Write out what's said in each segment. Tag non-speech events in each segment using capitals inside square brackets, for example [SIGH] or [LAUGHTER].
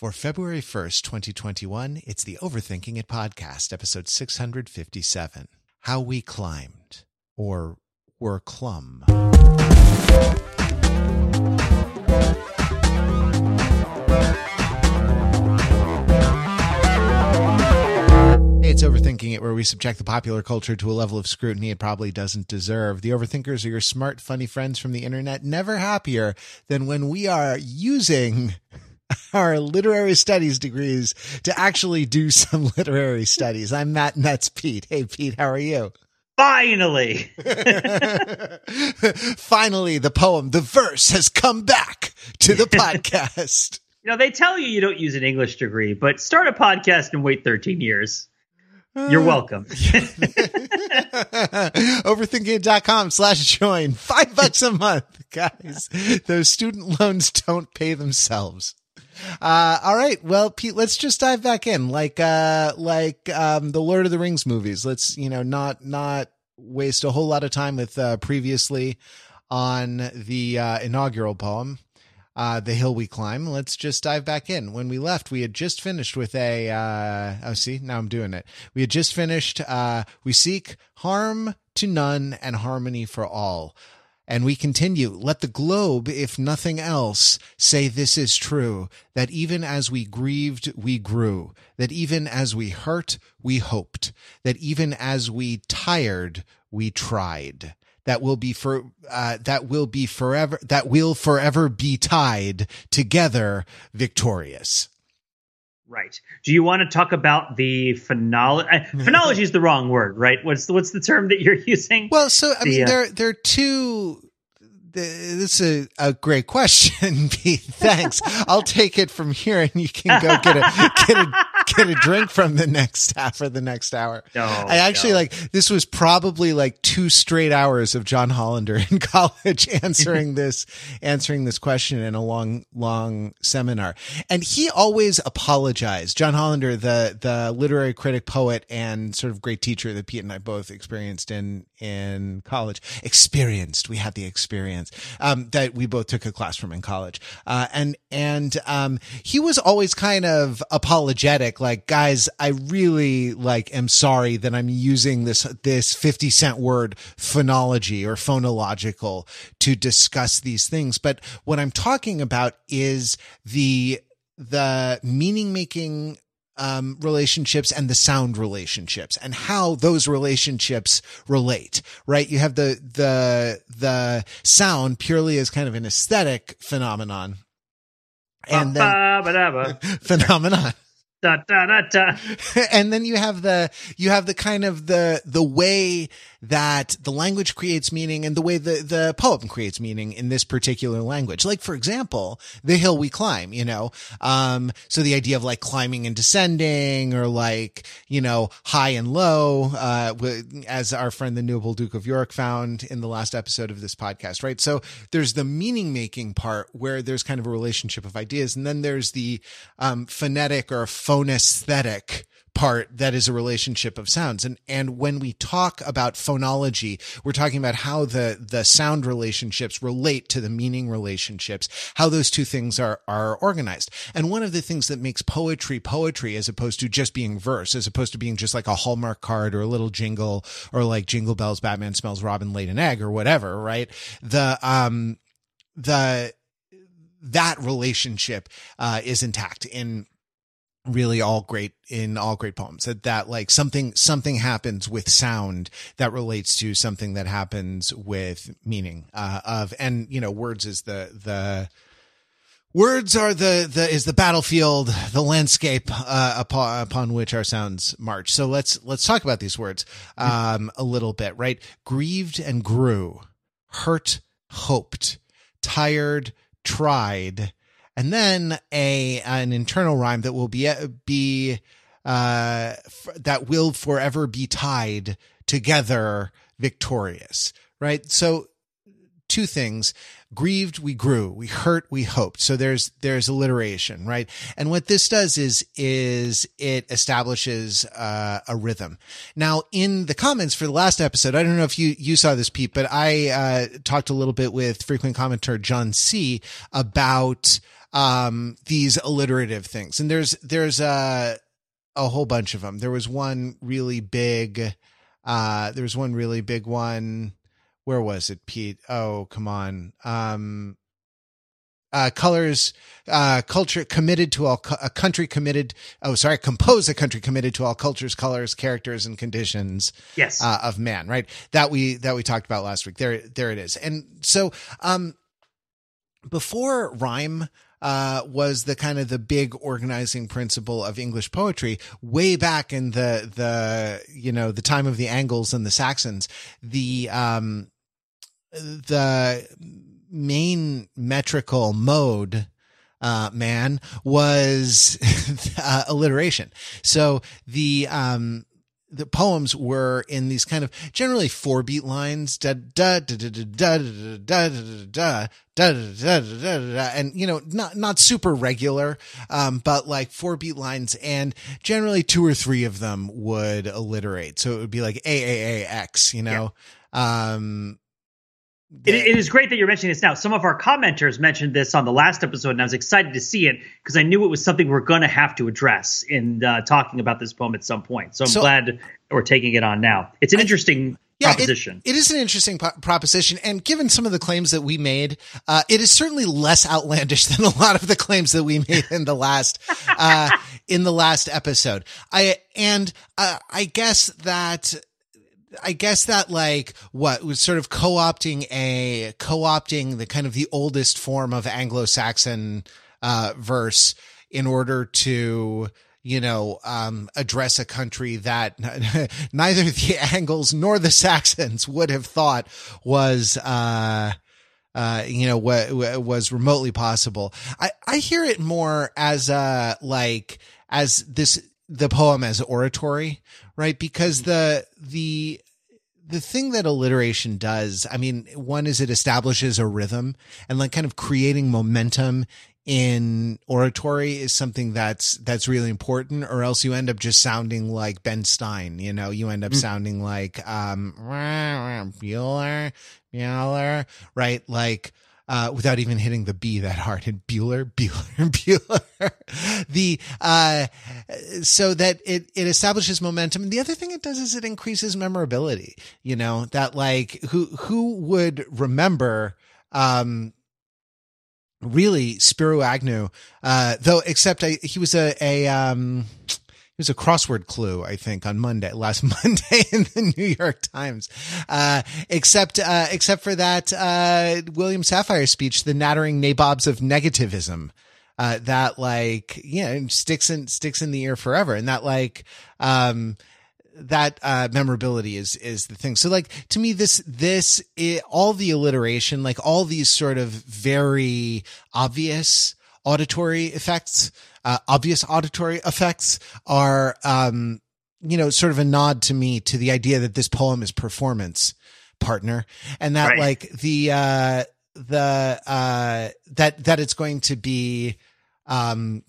For February 1st, 2021, it's the Overthinking It podcast, episode 657 How We Climbed, or Were Clum. Hey, it's Overthinking It, where we subject the popular culture to a level of scrutiny it probably doesn't deserve. The Overthinkers are your smart, funny friends from the internet, never happier than when we are using [LAUGHS] our literary studies degrees to actually do [LAUGHS] some literary studies. I'm Matt, and that's Pete. Hey, Pete, how are you? Finally. [LAUGHS] Finally, the poem, the verse has come back to the podcast. You know, they tell you you don't use an English degree, but start a podcast and wait 13 years. You're uh, welcome. Overthinking.com slash join. Five bucks a month, guys. Those student loans don't pay themselves. Uh, all right. Well, Pete, let's just dive back in like, uh, like, um, the Lord of the Rings movies. Let's, you know, not, not waste a whole lot of time with, uh, previously on the, uh, inaugural poem uh, the hill we climb. Let's just dive back in. When we left, we had just finished with a. Uh, oh, see, now I'm doing it. We had just finished. Uh, we seek harm to none and harmony for all. And we continue. Let the globe, if nothing else, say this is true that even as we grieved, we grew, that even as we hurt, we hoped, that even as we tired, we tried that will be for uh, that will be forever that will forever be tied together victorious right. Do you want to talk about the phonology uh, phonology is the wrong word right? What's the, what's the term that you're [LAUGHS] using? Well so i the, mean uh, there there are two this is a, a great question, [LAUGHS] Thanks. I'll take it from here, and you can go get a get a [LAUGHS] [LAUGHS] get a drink from the next [LAUGHS] half or the next hour. No, I actually no. like this was probably like two straight hours of John Hollander in [LAUGHS] college answering this answering this question in a long long seminar, and he always apologized. John Hollander, the the literary critic, poet, and sort of great teacher that Pete and I both experienced in in college, experienced. We had the experience um, that we both took a class from in college. Uh, and, and, um, he was always kind of apologetic, like, guys, I really like am sorry that I'm using this, this 50 cent word phonology or phonological to discuss these things. But what I'm talking about is the, the meaning making um, relationships and the sound relationships and how those relationships relate, right? You have the, the, the sound purely as kind of an aesthetic phenomenon. And then [LAUGHS] phenomenon. Da, da, da, [LAUGHS] and then you have the you have the kind of the the way that the language creates meaning and the way the the poem creates meaning in this particular language. Like for example the hill we climb you know? Um so the idea of like climbing and descending or like you know high and low uh as our friend the noble duke of york found in the last episode of this podcast right? So there's the meaning making part where there's kind of a relationship of ideas and then there's the um phonetic or phonesthetic part that is a relationship of sounds. And and when we talk about phonology we're talking about how the the sound relationships relate to the meaning relationships how those two things are are organized. And one of the things that makes poetry poetry as opposed to just being verse as opposed to being just like a hallmark card or a little jingle or like jingle bells batman smells robin laid an egg or whatever right? The um the that relationship uh, is intact in really all great in all great poems that that like something something happens with sound that relates to something that happens with meaning uh of and you know words is the the words are the the is the battlefield the landscape uh upon, upon which our sounds march. So let's let's talk about these words um a little bit right? Grieved and grew hurt hoped tired tried and then a an internal rhyme that will be be uh f- that will forever be tied together victorious right? So two things. Grieved we grew. We hurt we hoped. So there's there's alliteration right? And what this does is is it establishes uh, a rhythm. Now in the comments for the last episode i don't know if you you saw this pete but i uh, talked a little bit with frequent commenter john c. about um, these alliterative things. And there's, there's a, a whole bunch of them. There was one really big, uh, there was one really big one. Where was it, Pete? Oh, come on. Um, uh, colors, uh, culture committed to all, a country committed, oh, sorry, compose a country committed to all cultures, colors, characters, and conditions. Yes. Uh, of man, right? That we, that we talked about last week. There, there it is. And so, um, before rhyme, uh, was the kind of the big organizing principle of English poetry way back in the, the, you know, the time of the Angles and the Saxons. The, um, the main metrical mode, uh, man was uh, [LAUGHS] alliteration. So the, um, the poems were in these kind of generally four beat lines, da da da da da da da da da da da da da da and you know not not super regular, um, but like four beat lines, and generally two or three of them would alliterate. So it would be like a a a x, you know. Um, it, it is great that you're mentioning this now. Some of our commenters mentioned this on the last episode, and I was excited to see it because I knew it was something we're going to have to address in uh, talking about this poem at some point. So I'm so, glad we're taking it on now. It's an I, interesting yeah, proposition. It, it is an interesting po- proposition, and given some of the claims that we made, uh, it is certainly less outlandish [LAUGHS] than a lot of the claims that we made in the last uh, in the last episode. I and uh, I guess that I guess that like what was sort of co-opting a co-opting the kind of the oldest form of Anglo-Saxon uh, verse in order to you know um, address a country that [LAUGHS] neither the [LAUGHS] Angles nor the Saxons would have thought was uh, uh, you know what was remotely possible. I I hear it more as uh like as this the poem as oratory, right? Because the the the thing that alliteration does, I mean, one is it establishes a rhythm and like kind of creating momentum in oratory is something that's that's really important or else you end up just sounding like Ben Stein, you know, you end up mm. sounding like um Bueller, Bueller, right? Like uh, without even hitting the B that hard. And Bueller, Bueller, [LAUGHS] Bueller. the, uh, so that it, it establishes momentum. And the other thing it does is it increases memorability, you know, that like who, who would remember, um, really Spiro Agnew, uh, though, except I, he was a, a, um, was a crossword clue, I think, on Monday, last [LAUGHS] Monday in the New York Times. Uh, except, uh, except for that, uh, William Safire speech, the nattering nabobs of negativism. Uh, that like, you know, sticks in, sticks in the ear forever. And that like, um, that uh memorability is is the thing so like to me this this it, all the alliteration like all these sort of very obvious auditory effects uh, obvious auditory effects are, um, you know, sort of a nod to me to the idea that this poem is performance partner and that right. like the, uh, the, uh, that, that it's going to be, um,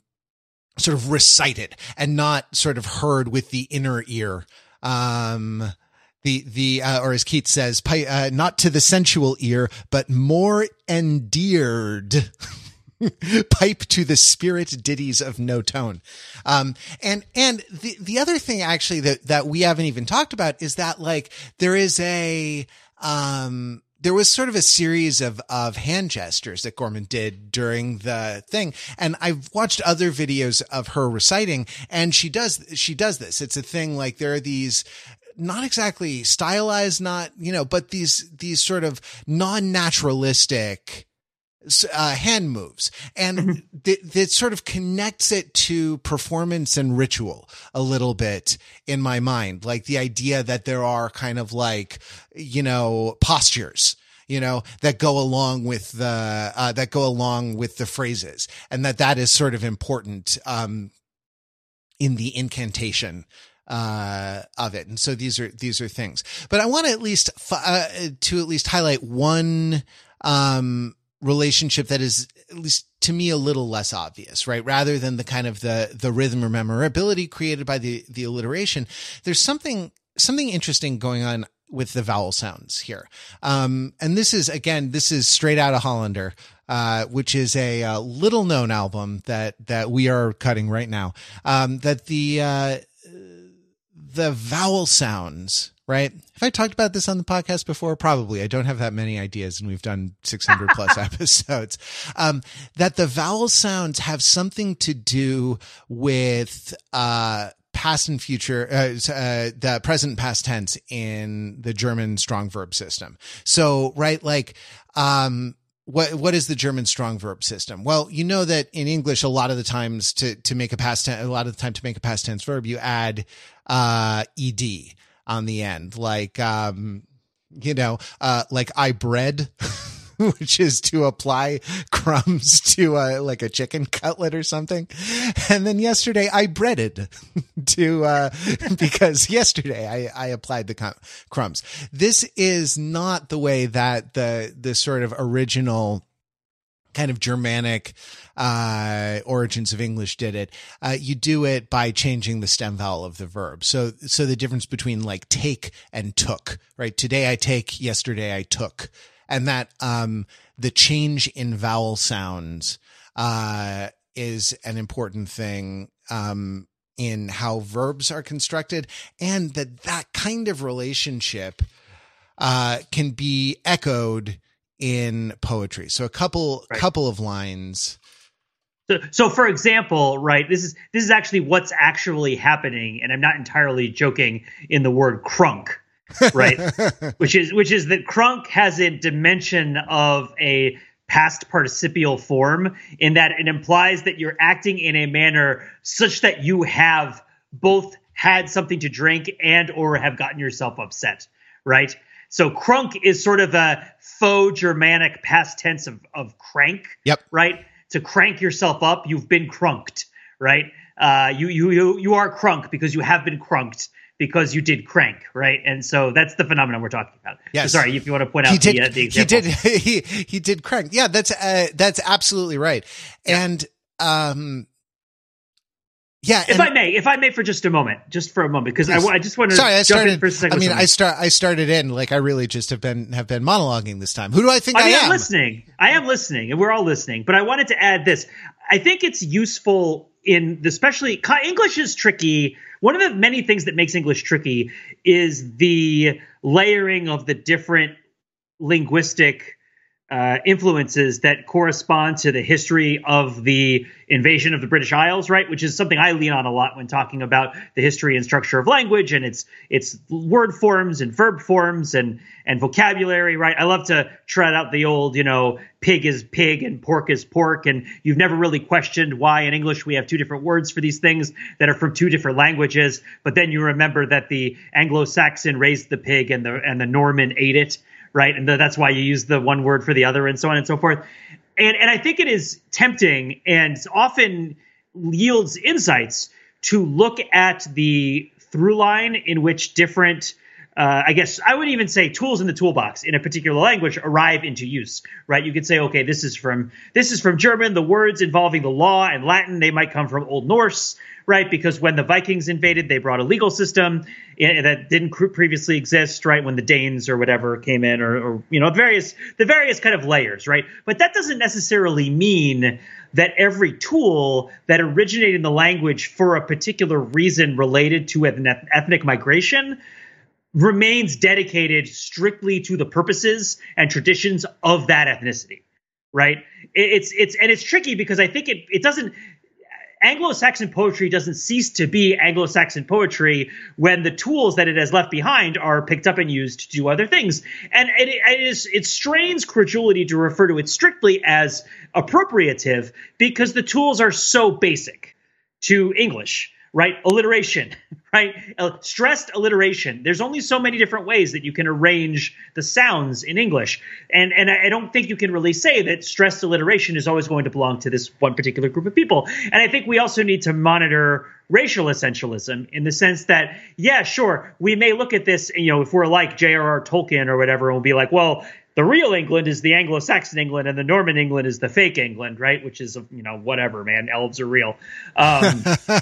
sort of recited and not sort of heard with the inner ear. Um, the the uh, or as Keats says, uh, not to the sensual ear, but more endeared [LAUGHS] [LAUGHS] pipe to the spirit ditties of no tone. Um, and, and the, the other thing actually that, that we haven't even talked about is that like there is a, um, there was sort of a series of, of hand gestures that Gorman did during the thing. And I've watched other videos of her reciting and she does, she does this. It's a thing like there are these, not exactly stylized, not, you know, but these, these sort of non-naturalistic, uh, hand moves and mm-hmm. that, that sort of connects it to performance and ritual a little bit in my mind like the idea that there are kind of like you know postures you know that go along with the uh, that go along with the phrases and that that is sort of important um in the incantation uh, of it. And so these are, these are things, but I want to at least, uh, to at least highlight one, um, relationship that is at least to me a little less obvious, right? Rather than the kind of the the rhythm or memorability created by the the alliteration, there's something something interesting going on with the vowel sounds here. Um, and this is again, this is straight out of Hollander. uh, which is a, a little known album that that we are cutting right now. Um, that the uh, the vowel sounds right? Have I talked about this on the podcast before? Probably. I don't have that many ideas, and we've done 600 plus [LAUGHS] episodes. Um, that the vowel sounds have something to do with uh, past and future, uh, uh, the present past tense in the German strong verb system. So, right, like, um, what what is the German strong verb system? Well, you know that in English, a lot of the times to to make a past tense, a lot of the time to make a past tense verb, you add uh, ed on the end, like um, you know, uh, like I bread. [LAUGHS] which is to apply crumbs [LAUGHS] to a, like a chicken cutlet or something. And then yesterday I breaded [LAUGHS] to, uh, because yesterday I, I applied the crumbs. This is not the way that the, the sort of original kind of Germanic uh, origins of English did it. Uh, you do it by changing the stem vowel of the verb. So, so the difference between like take and took, right? Today I take, yesterday I took, and that um, the change in vowel sounds uh, is an important thing. Um, in how verbs are constructed and that that kind of relationship uh, can be echoed in poetry. So a couple right. couple of lines. So, so for example, right, this is this is actually what's actually happening, and I'm not entirely joking in the word crunk, right? [LAUGHS] which is which is that crunk has a dimension of a past participial form in that it implies that you're acting in a manner such that you have both had something to drink and or have gotten yourself upset, right? So crunk is sort of a faux Germanic past tense of, of crank. Yep. Right. To crank yourself up, you've been crunked. Right. Uh, you you you you are crunk because you have been crunked because you did crank, right? And so that's the phenomenon we're talking about. Yes. So sorry if you want to point out he did, the, uh, the example. He did. [LAUGHS] He he did crank. Yeah, that's uh, that's absolutely right. Yeah. And um, yeah. If I may, if I may, for just a moment, just for a moment, because I, I, just want to. Sorry, I started. for a second I mean, I start. I started in like I really just have been have been monologuing this time. Who do I think I, I mean, am? I'm listening. I am listening, and we're all listening. But I wanted to add this. I think it's useful in the, especially English is tricky. One of the many things that makes English tricky is the layering of the different linguistic uh, influences that correspond to the history of the invasion of the British Isles, right? Which is something I lean on a lot when talking about the history and structure of language and its its word forms and verb forms and and vocabulary, right? I love to tread out the old, you know, pig is pig and pork is pork, and you've never really questioned why in English we have two different words for these things that are from two different languages, but then you remember that the Anglo-Saxon raised the pig and the and the Norman ate it right? And the, that's why you use the one word for the other, and so on and so forth. And and I think it is tempting and often yields insights to look at the through line in which different uh, I guess I would even say tools in the toolbox in a particular language arrive into use, right? You could say, okay, this is from this is from German. The words involving the law and Latin they might come from Old Norse, right? Because when the Vikings invaded, they brought a legal system that didn't previously exist, right? When the Danes or whatever came in, or, or you know, various the various kind of layers, right? But that doesn't necessarily mean that every tool that originated in the language for a particular reason related to an ethnic migration remains dedicated strictly to the purposes and traditions of that ethnicity right it's it's and it's tricky because i think it it doesn't Anglo-Saxon poetry doesn't cease to be Anglo-Saxon poetry when the tools that it has left behind are picked up and used to do other things. And it, it is it strains credulity to refer to it strictly as appropriative because the tools are so basic to English right? Alliteration, [LAUGHS] right? Uh, stressed alliteration. There's only so many different ways that you can arrange the sounds in English. And, and I don't think you can really say that stressed alliteration is always going to belong to this one particular group of people. And I think we also need to monitor racial essentialism in the sense that, yeah, sure, we may look at this, you know, if we're like J.R.R. Tolkien or whatever, and we'll be like, well, the real England is the Anglo-Saxon England, and the Norman England is the fake England, right? Which is you know whatever, man. Elves are real. Um, [LAUGHS]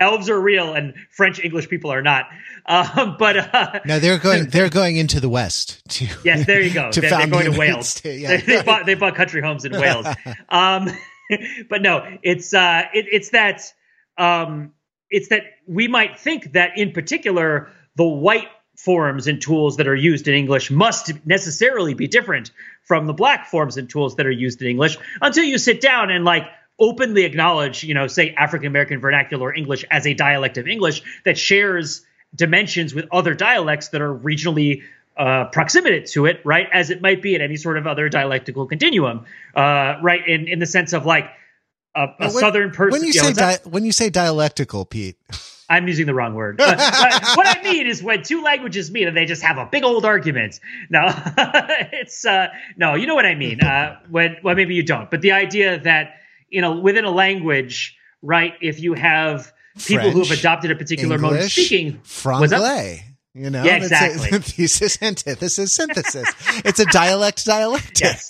elves are real, and French English people are not. Um, but uh, no, they're going. They're going into the West. To, yes, there you go. [LAUGHS] they're, they're going to Wales. To, [LAUGHS] yeah. they, they, bought they bought country homes in Wales. Um, but no, it's uh, it, it's that um, it's that we might think that in particular the white forms and tools that are used in English must necessarily be different from the black forms and tools that are used in English until you sit down and like openly acknowledge, you know, say African American vernacular English as a dialect of English that shares dimensions with other dialects that are regionally uh, proximate to it, right? As it might be in any sort of other dialectical continuum, uh, right? In in the sense of like a, a when, southern person. When you say di- when you say dialectical, Pete. [LAUGHS] I'm using the wrong word. [LAUGHS] what I mean is when two languages meet and they just have a big old argument. No, [LAUGHS] it's uh, no, you know what I mean. Uh, when well, maybe you don't, but the idea that you know within a language, right? If you have people French, who have adopted a particular English, mode of speaking, franglais. You know, yeah, exactly. A, [LAUGHS] thesis, antithesis, synthesis. it's a dialect dialectic. Yes.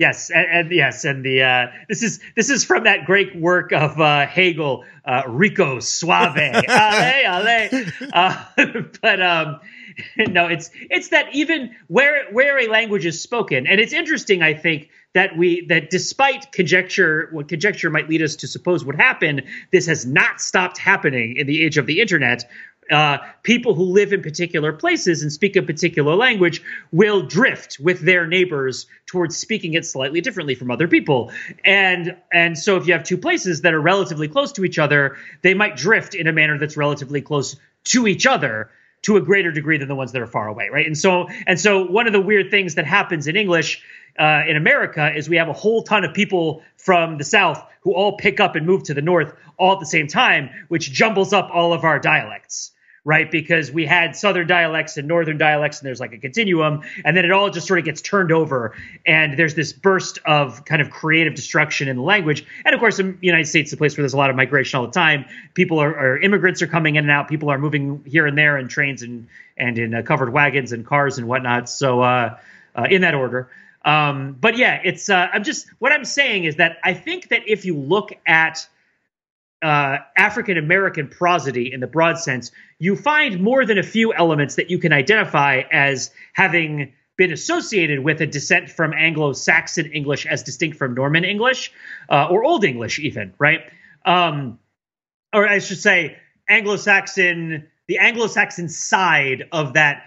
Yes, and, and, yes, and the uh, this is this is from that great work of uh, Hegel, uh, Rico Suave, [LAUGHS] ale, ale. Uh, [LAUGHS] but um, [LAUGHS] no, it's it's that even where where a language is spoken, and it's interesting, I think that we that despite conjecture, what conjecture might lead us to suppose would happen, this has not stopped happening in the age of the internet, uh, people who live in particular places and speak a particular language will drift with their neighbors towards speaking it slightly differently from other people. And and so if you have two places that are relatively close to each other, they might drift in a manner that's relatively close to each other to a greater degree than the ones that are far away, right? And so and so one of the weird things that happens in English uh, in America is we have a whole ton of people from the South who all pick up and move to the North all at the same time, which jumbles up all of our dialects right? Because we had southern dialects and northern dialects, and there's like a continuum, and then it all just sort of gets turned over, and there's this burst of kind of creative destruction in the language. And of course, the United States is a place where there's a lot of migration all the time. People are, are immigrants are coming in and out. People are moving here and there in trains and and in uh, covered wagons and cars and whatnot. So uh, uh, in that order. Um, but yeah, it's uh, I'm just what I'm saying is that I think that if you look at uh, African American prosody in the broad sense, you find more than a few elements that you can identify as having been associated with a descent from Anglo Saxon English as distinct from Norman English uh, or Old English, even, right? Um, or I should say, Anglo Saxon, the Anglo Saxon side of that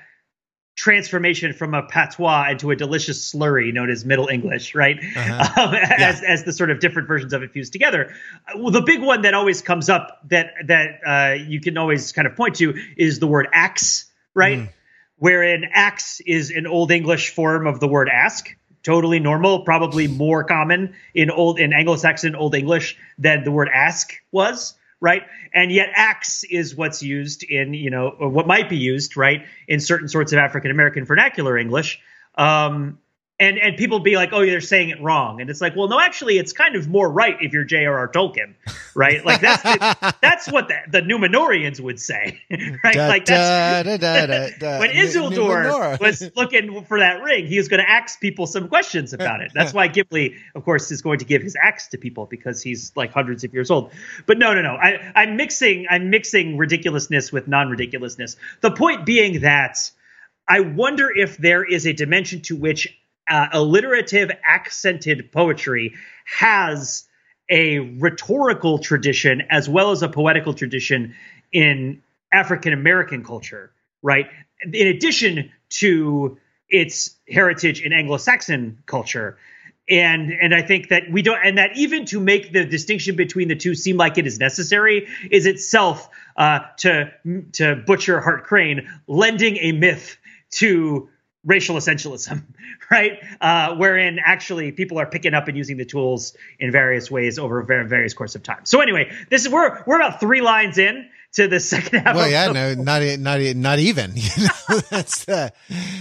transformation from a patois into a delicious slurry known as Middle English, right? Uh-huh. [LAUGHS] Um, yeah. As as the sort of different versions of it fused together. Well, the big one that always comes up that that uh, you can always kind of point to is the word axe, right? Mm. Wherein axe is an Old English form of the word ask. Totally normal, probably more common in old in Anglo-Saxon Old English than the word ask was right? And yet axe is what's used in, you know, or what might be used, right, in certain sorts of African American vernacular English. Um, and and people be like, oh, they're saying it wrong, and it's like, well, no, actually, it's kind of more right if you're J.R.R. Tolkien, right? Like that's the, [LAUGHS] that's what the, the Numenoreans would say, [LAUGHS] right? Da, like that's da, da, [LAUGHS] when Isildur was looking for that ring, he was going to ask people some questions about it. That's why Gimli, of course, is going to give his axe to people because he's like hundreds of years old. But no, no, no, I, I'm mixing I'm mixing ridiculousness with non-ridiculousness. The point being that. I wonder if there is a dimension to which uh, alliterative accented poetry has a rhetorical tradition as well as a poetical tradition in African American culture, right? In addition to its heritage in Anglo-Saxon culture. And and I think that we don't and that even to make the distinction between the two seem like it is necessary is itself uh, to to butcher Hart Crane lending a myth to racial essentialism, [LAUGHS] right? Uh, wherein actually people are picking up and using the tools in various ways over various course of time. So anyway, this is we're we're about three lines in to the second half. Well, yeah, no, [LAUGHS] not not not even. [LAUGHS] You know, that's the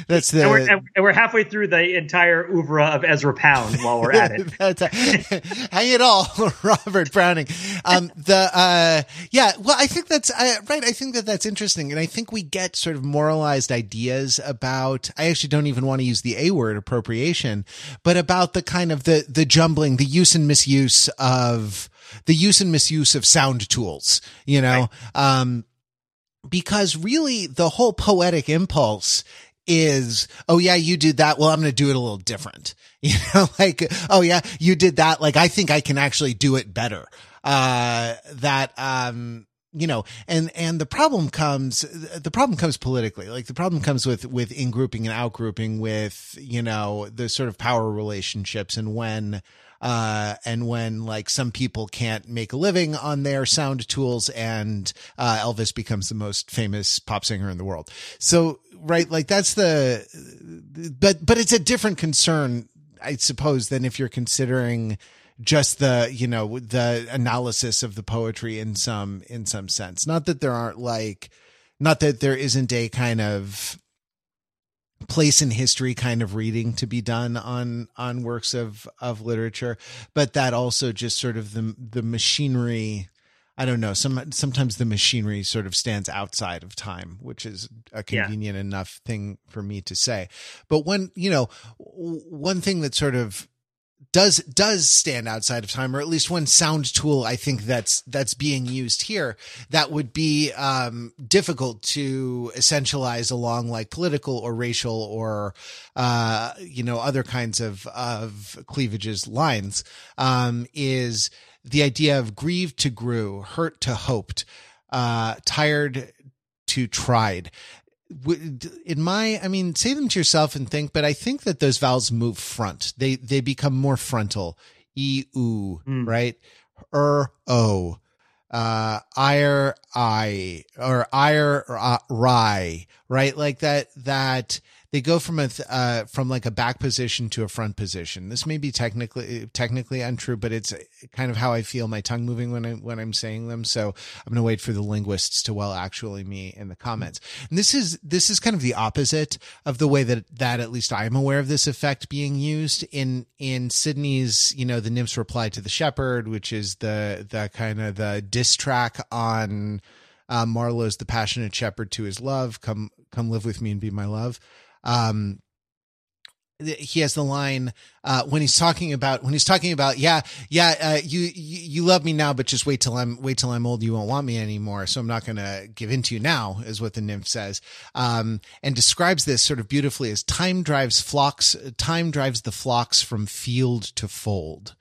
that's the. And we're, and we're, halfway through the entire oeuvre of Ezra Pound while we're at it. [LAUGHS] hang it all, Robert Browning. um, the uh, yeah, well, I think that's uh, right. I think that that's interesting, and I think we get sort of moralized ideas about. I actually don't even want to use the a word appropriation, but about the kind of the the jumbling, the use and misuse of the use and misuse of sound tools. You know, right. um, because really the whole poetic impulse is, oh yeah, you did that. Well, I'm going to do it a little different. [LAUGHS] You know, like, oh yeah, you did that. Like, I think I can actually do it better. Uh, that, um, you know, and, and the problem comes, the problem comes politically. Like the problem comes with, with in grouping and out grouping with, you know, the sort of power relationships and when, uh, and when like some people can't make a living on their sound tools and, uh, Elvis becomes the most famous pop singer in the world. So, right, like that's the, but, but it's a different concern, I suppose, than if you're considering, just the you know the analysis of the poetry in some in some sense not that there aren't like not that there isn't a kind of place in history kind of reading to be done on on works of of literature but that also just sort of the the machinery I don't know. Some sometimes the machinery sort of stands outside of time, which is a convenient yeah. enough thing for me to say. But when you know, one thing that sort of does does stand outside of time, or at least one sound tool I think that's that's being used here that would be um, difficult to essentialize along like political or racial or uh, you know other kinds of of cleavages lines um, is the idea of grieved to grew, hurt to hoped, uh, tired to tried in my i mean say them to yourself and think but i think that those vowels move front. They they become more frontal. E u mm. right? Er o uh ire i or ire uh, rye right? Like that that they go from a uh, from like a back position to a front position. This may be technically technically untrue, but it's kind of how I feel my tongue moving when I when I'm saying them. So I'm going to wait for the linguists to well actually me in the comments. And this is this is kind of the opposite of the way that that at least I'm aware of this effect being used in in Sidney's you know the nymph's reply to the shepherd, which is the the kind of the diss track on. Uh, Marlowe's the passionate shepherd to his love. Come, come live with me and be my love. Um, he has the line uh, when he's talking about when he's talking about yeah yeah uh, you, you, you love me now but just wait till I'm wait till I'm old. You won't want me anymore. So I'm not going to give in to you now is what the nymph says. Um, and describes this sort of beautifully as time drives flocks time drives the flocks from field to fold.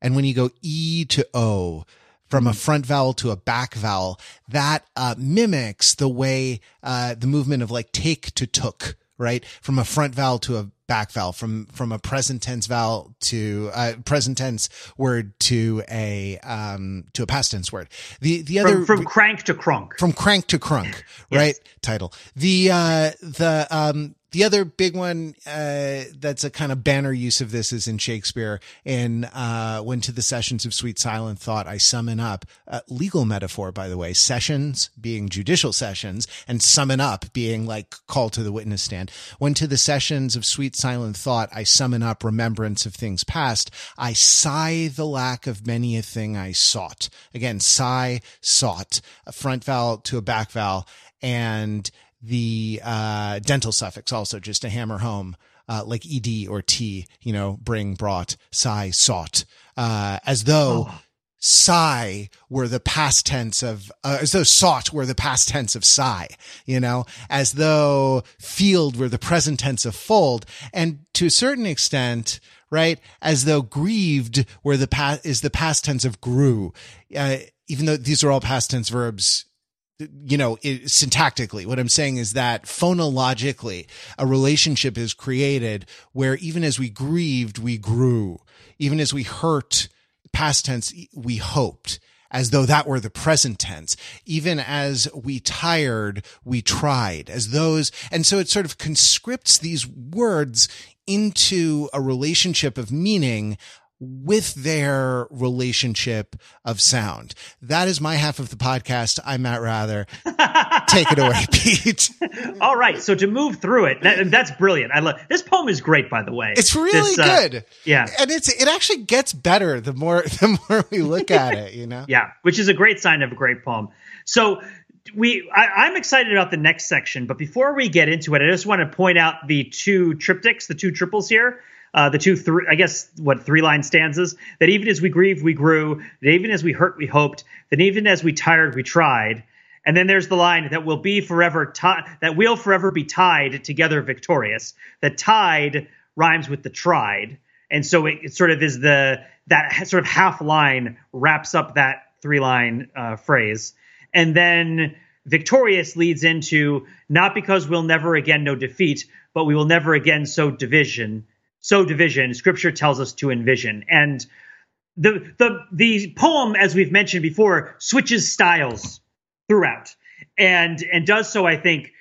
And when you go e to o from a front vowel to a back vowel that uh, mimics the way uh, the movement of like take to took right? From a front vowel to a back vowel, from from a present tense vowel to uh, present tense word to a um to a past tense word. The the other from, from crank to crunk. From crank to crunk, right? Yes. Title. The uh the um the other big one uh, that's a kind of banner use of this is in Shakespeare. In uh, when to the sessions of sweet silent thought I summon up uh, legal metaphor, by the way, sessions being judicial sessions and summon up being like call to the witness stand. When to the sessions of sweet silent thought I summon up remembrance of things past, I sigh the lack of many a thing I sought. Again, sigh, sought, a front vowel to a back vowel, and the uh, dental suffix also just to hammer home uh, like ed or t you know bring brought sigh sought uh, as though oh. Sigh were the past tense of uh, as though sought were the past tense of sigh you know as though field were the present tense of fold. And to a certain extent right as though grieved were the past is the past tense of grew. Uh, even though these are all past tense verbs you know, it, syntactically, what I'm saying is that phonologically, a relationship is created where even as we grieved, we grew. Even as we hurt, past tense, we hoped as though that were the present tense. Even as we tired, we tried as those. And so it sort of conscripts these words into a relationship of meaning with their relationship of sound. That is my half of the podcast. I'm Matt Wrather. [LAUGHS] Take it away, Pete. All right. So to move through it, that, that's brilliant. I love this poem is great, by the way. It's really this, uh, good. Yeah. And it's, it actually gets better the more, [LAUGHS] the more we look at it, you know? yeah. Which is a great sign of a great poem. So we I, am excited about the next section, but before we get into it, I just want to point out the two triptychs, the two triples here uh, the two, three, I guess, what three line stanzas that even as we grieved, we grew, that even as we hurt, we hoped, that even as we tired, we tried. And then there's the line that will be forever tied, that we'll forever be tied together victorious. That tied rhymes with the tried. And so it, it sort of is the, that sort of half line wraps up that three line uh, phrase. And then victorious leads into not because we'll never again know defeat, but we will never again sow division sow division, scripture tells us to envision. And the the the poem, as we've mentioned before, switches styles throughout and and does so, I think,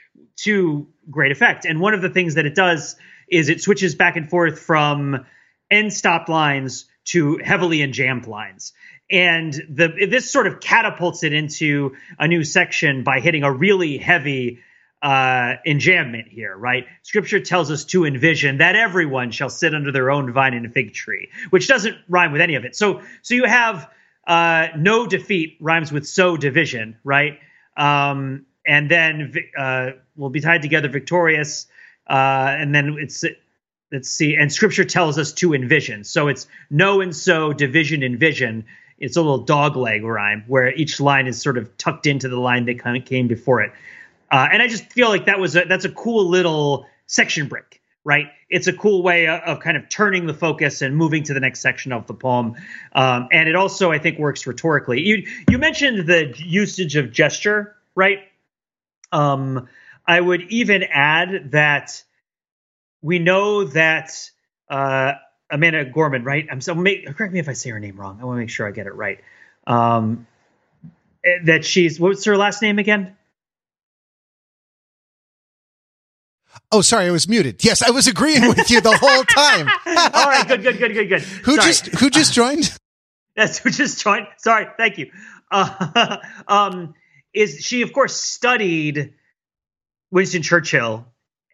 to great effect. And one of the things that it does is it switches back and forth from end stopped lines to heavily enjambed lines. And the this sort of catapults it into a new section by hitting a really heavy uh, enjambment here, right? Scripture tells us to envision that everyone shall sit under their own vine and fig tree, which doesn't rhyme with any of it. So, so you have uh, no defeat rhymes with sow division, right? Um, and then uh, we'll be tied together victorious, uh, and then it's let's see, and Scripture tells us to envision. So it's no and sow division and vision. It's a little dog leg rhyme where each line is sort of tucked into the line that kind of came before it. Uh, and I just feel like that was a, that's a cool little section break, right? It's a cool way of, of, kind of turning the focus and moving to the next section of the poem. Um, and it also, I think, works rhetorically. You you mentioned the usage of gesture, right? Um, I would even add that we know that uh, Amanda Gorman, right? I'm so make, correct me if I say her name wrong. I want to make sure I get it right. Um, eh, that she's what's her last name again? Oh, sorry, I was muted. Yes, I was agreeing with you the whole time. [LAUGHS] All right, good, good, good, good, good. Who sorry. just who just [LAUGHS] joined? Yes, who just joined? Sorry, thank you. Uh, [LAUGHS] um, is she of course studied Winston Churchill,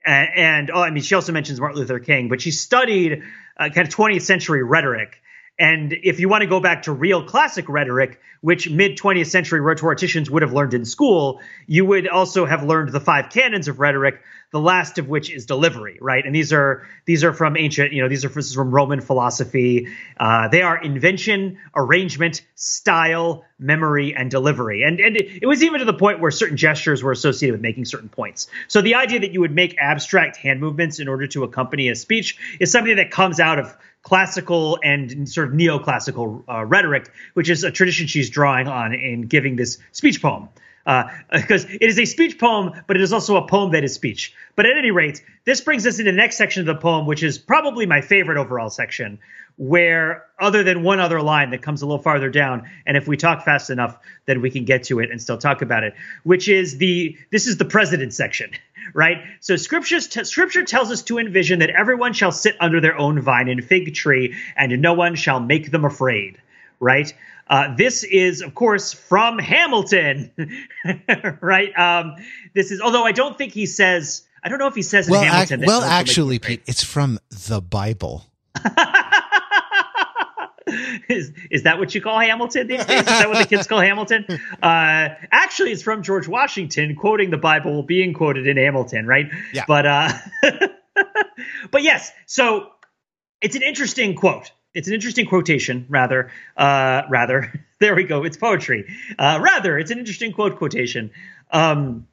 and, and, oh, I mean, she also mentions Martin Luther King, but she studied uh, kind of 20th century rhetoric. And if you want to go back to real classic rhetoric, which mid 20th century rhetoricians would have learned in school, you would also have learned the five canons of rhetoric, the last of which is delivery, right? And these are these are from ancient, you know, these are from Roman philosophy. Uh, they are invention, arrangement, style, memory, and delivery. And and it, it was even to the point where certain gestures were associated with making certain points. So the idea that you would make abstract hand movements in order to accompany a speech is something that comes out of classical and sort of neoclassical uh, rhetoric, which is a tradition she's drawing on in giving this speech poem. Because uh, [LAUGHS] it is a speech poem, but it is also a poem that is speech. But at any rate, this brings us into the next section of the poem, which is probably my favorite overall section, where other than one other line that comes a little farther down, and if we talk fast enough, then we can get to it and still talk about it, which is the this is the president section. [LAUGHS] right? So scripture t- scripture tells us to envision that everyone shall sit under their own vine and fig tree, and no one shall make them afraid, right? Uh, this is, of course, from Hamilton, [LAUGHS] right? Um, this is, although I don't think he says, I don't know if he says in Hamilton. Ac- well, actually, Pete, it's from the Bible. [LAUGHS] is is that what you call Hamilton these days? Is that what the kids call Hamilton? [LAUGHS] Uh, actually, it's from George Washington quoting the Bible being quoted in Hamilton, right? Yeah. But uh, [LAUGHS] but yes, so it's an interesting quote. It's an interesting quotation, rather. Uh, rather, [LAUGHS] there we go. It's poetry. Uh, rather, it's an interesting quote quotation. Um,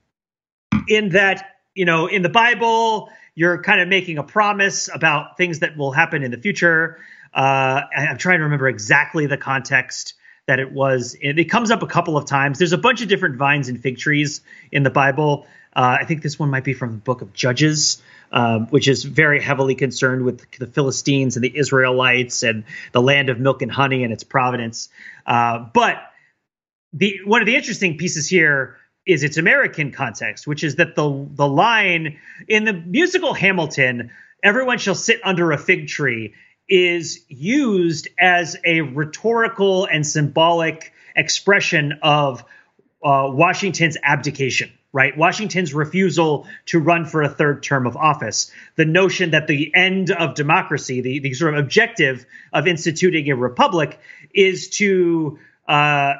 in that, you know, in the Bible, you're kind of making a promise about things that will happen in the future. Uh, I'm trying to remember exactly the context that it was. It, it, comes up a couple of times. There's a bunch of different vines and fig trees in the Bible. Uh, I think this one might be from the book of Judges, um, which is very heavily concerned with the Philistines and the Israelites and the land of milk and honey and its providence. Uh, but the one of the interesting pieces here is its American context, which is that the the line in the musical Hamilton, "Everyone shall sit under a fig tree," is used as a rhetorical and symbolic expression of uh, Washington's abdication right? Washington's refusal to run for a third term of office. The notion that the end of democracy, the, the sort of objective of instituting a republic, is to uh,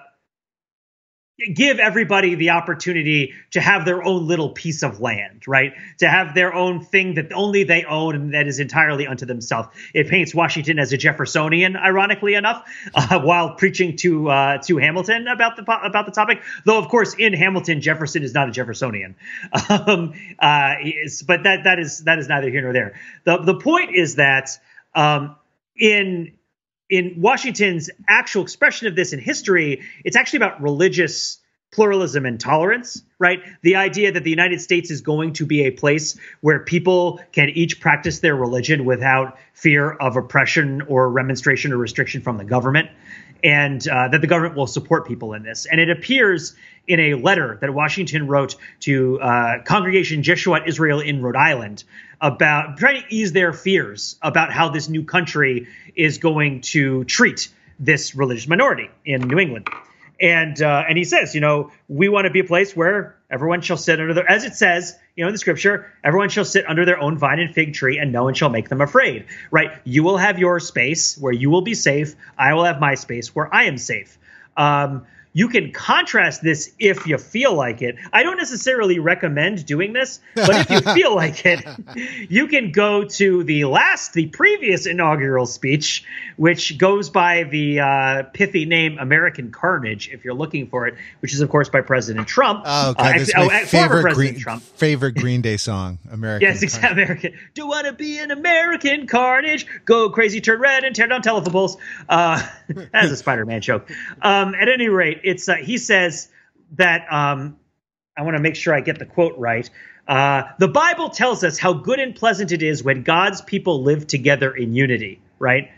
give everybody the opportunity to have their own little piece of land, right? To have their own thing that only they own and that is entirely unto themselves. It paints Washington as a Jeffersonian, ironically enough, [LAUGHS] uh, while preaching to uh, to Hamilton about the about the topic. Though, of course, in Hamilton, Jefferson is not a Jeffersonian. [LAUGHS] Um, uh, but that that is that is neither here nor there. the The point is that um, in in Washington's actual expression of this in history, it's actually about religious pluralism and tolerance, right? The idea that the United States is going to be a place where people can each practice their religion without fear of oppression or remonstration or restriction from the government, and uh, that the government will support people in this. And it appears in a letter that Washington wrote to uh, Congregation Jeshuat Israel in Rhode Island about trying to ease their fears about how this new country is going to treat this religious minority in New England. And uh, and he says, you know, we want to be a place where everyone shall sit under the, as it says, you know, in the scripture, everyone shall sit under their own vine and fig tree, and no one shall make them afraid. Right? You will have your space where you will be safe. I will have my space where I am safe. Um, you can contrast this if you feel like it. I don't necessarily recommend doing this, but if you [LAUGHS] feel like it, you can go to the last, the previous inaugural speech, which goes by the uh, pithy name American Carnage, if you're looking for it, which is, of course, by President Trump. Oh, God, uh, oh, favorite, Green, Trump. favorite Green Day song, American Yes, exactly. American. Do want to be an American Carnage? Go crazy, turn red, and tear down telephone poles. Uh, [LAUGHS] that's a Spider Man joke. Um, at any rate, it's uh, he says that um, I want to make sure I get the quote right. Uh, the Bible tells us how good and pleasant it is when God's people live together in unity, right?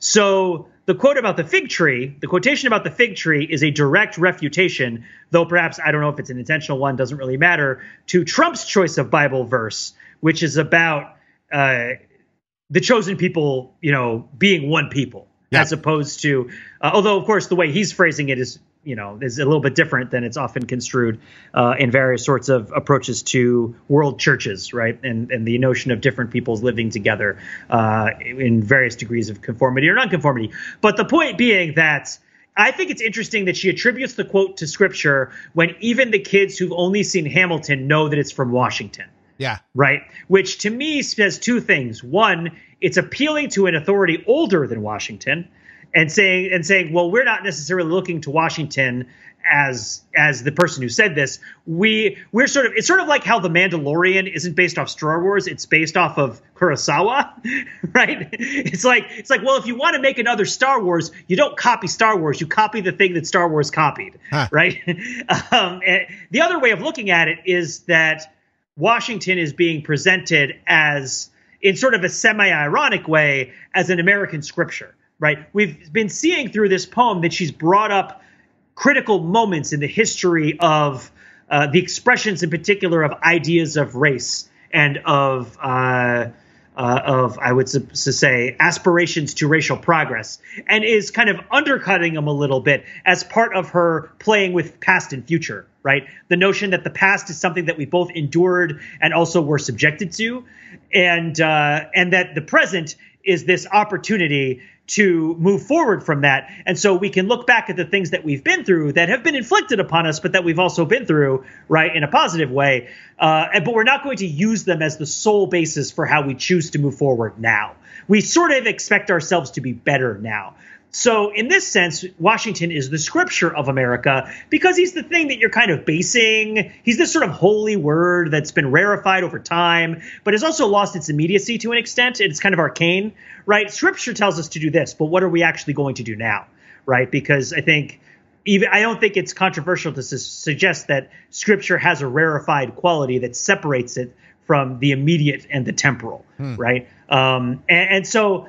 So the quote about the fig tree, the quotation about the fig tree is a direct refutation, though perhaps I don't know if it's an intentional one, doesn't really matter, to Trump's choice of Bible verse, which is about uh, the chosen people, you know, being one people, yep. as opposed to, uh, although of course the way he's phrasing it is you know is a little bit different than it's often construed uh, in various sorts of approaches to world churches, right? And and the notion of different peoples living together uh, in various degrees of conformity or nonconformity. But the point being that. I think it's interesting that she attributes the quote to scripture when even the kids who've only seen Hamilton know that it's from Washington. Yeah. Right. Which to me says two things. One, it's appealing to an authority older than Washington and saying and saying, well, we're not necessarily looking to Washington as as the person who said this. We we're sort of it's sort of like how the Mandalorian isn't based off Star Wars; it's based off of Kurosawa, [LAUGHS] right? It's like it's like well, if you want to make another Star Wars, you don't copy Star Wars; you copy the thing that Star Wars copied, huh. right? [LAUGHS] um, the other way of looking at it is that Washington is being presented as in sort of a semi-ironic way as an American scripture right? We've been seeing through this poem that she's brought up critical moments in the history of uh, the expressions, in particular, of ideas of race and of uh, uh, of I would su- say aspirations to racial progress, and is kind of undercutting them a little bit as part of her playing with past and future. Right, the notion that the past is something that we both endured and also were subjected to, and uh, and that the present is this opportunity to move forward from that. And so we can look back at the things that we've been through that have been inflicted upon us, but that we've also been through, right, in a positive way. Uh, but we're not going to use them as the sole basis for how we choose to move forward now. We sort of expect ourselves to be better now. So, in this sense, Washington is the scripture of America because he's the thing that you're kind of basing. He's this sort of holy word that's been rarefied over time, but has also lost its immediacy to an extent. It's kind of arcane, right? Scripture tells us to do this, but what are we actually going to do now, right? Because I think even I don't think it's controversial to su- suggest that Scripture has a rarefied quality that separates it from the immediate and the temporal, hmm. right? Um, and, and so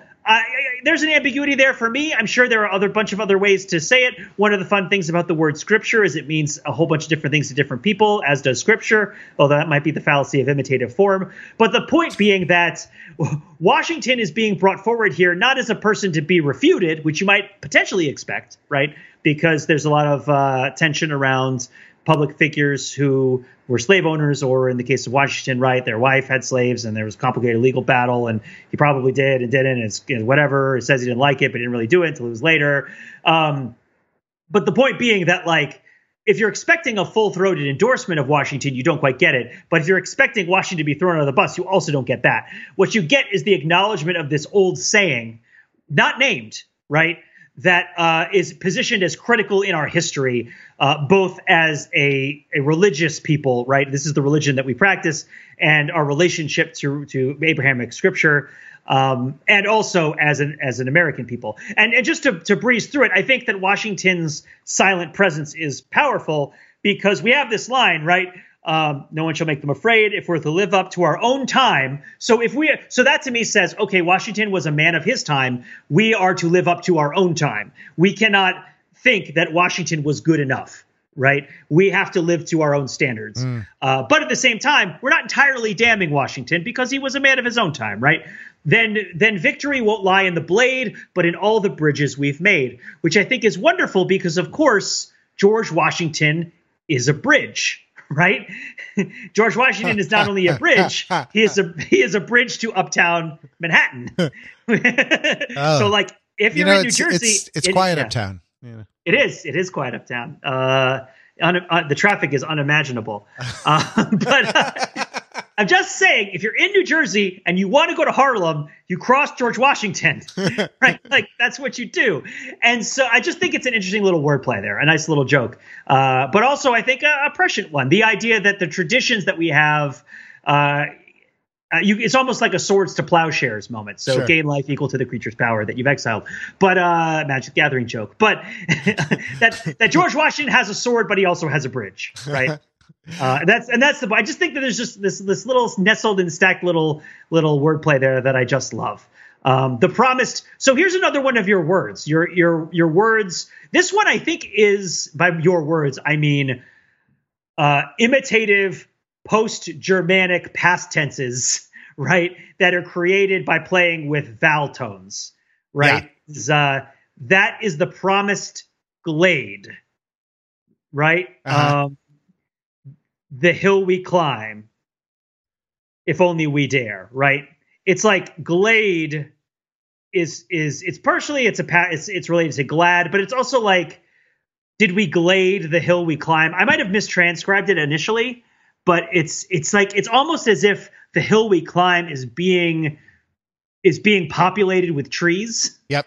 There's an ambiguity there for me. I'm sure there are other bunch of other ways to say it. One of the fun things about the word scripture is it means a whole bunch of different things to different people, as does scripture, although that might be the fallacy of imitative form. But the point being that Washington is being brought forward here not as a person to be refuted, which you might potentially expect, right? Because there's a lot of uh, tension around public figures who were slave owners, or in the case of Washington, right, their wife had slaves, and there was a complicated legal battle, and he probably did and didn't, and you know, whatever. It says he didn't like it, but didn't really do it until it was later. Um, but the point being that like if you're expecting a full-throated endorsement of Washington, you don't quite get it. But if you're expecting Washington to be thrown under the bus, you also don't get that. What you get is the acknowledgement of this old saying, not named, right? That uh, is positioned as critical in our history, uh, both as a, a religious people, right? This is the religion that we practice, and our relationship to to Abrahamic scripture, um, and also as an as an American people. And, and just to, to breeze through it, I think that Washington's silent presence is powerful because we have this line, right? Um, no one shall make them afraid if we're to live up to our own time. So if we, so that to me says, okay, Washington was a man of his time. We are to live up to our own time. We cannot think that Washington was good enough, right? We have to live to our own standards. Mm. Uh, but at the same time, we're not entirely damning Washington because he was a man of his own time, right? Then, then victory won't lie in the blade, but in all the bridges we've made, which I think is wonderful because, of course, George Washington is a bridge right? [LAUGHS] George Washington is not only a bridge, [LAUGHS] he is a he is a bridge to uptown Manhattan. [LAUGHS] oh. So like if you're you know, in New Jersey, it's, it's it, quiet yeah. uptown. Yeah. It is. It is quiet uptown. Uh, un, uh, the traffic is unimaginable. Uh, but uh, I'm just saying, if you're in New Jersey and you want to go to Harlem, you cross George Washington, [LAUGHS] right? like that's what you do. And so I just think it's an interesting little wordplay there, a nice little joke. Uh, but also, I think a, a, prescient one. The idea that the traditions that we have. Uh, uh, you, it's almost like a swords to plowshares moment. So sure. gain life equal to the creature's power that you've exiled. But uh, Magic Gathering joke. But [LAUGHS] that that George Washington has a sword, but he also has a bridge, right? [LAUGHS] Uh, that's and that's the. I just think that there's just this this little nestled and stacked little little wordplay there that I just love. Um, the promised. So here's another one of your words. Your your your words. This one I think is by your words. I mean, uh, imitative post Germanic past tenses, [LAUGHS] right? That are created by playing with vowel tones, right? Yeah. Uh, that is the promised glade, right? Uh-huh. Um, the hill we climb, if only we dare, right? It's like Glade is is it's partially it's a it's it's related to glad, but it's also like did we glade the hill we climb? I might have mistranscribed it initially, but it's it's like it's almost as if the hill we climb is being is being populated with trees. Yep.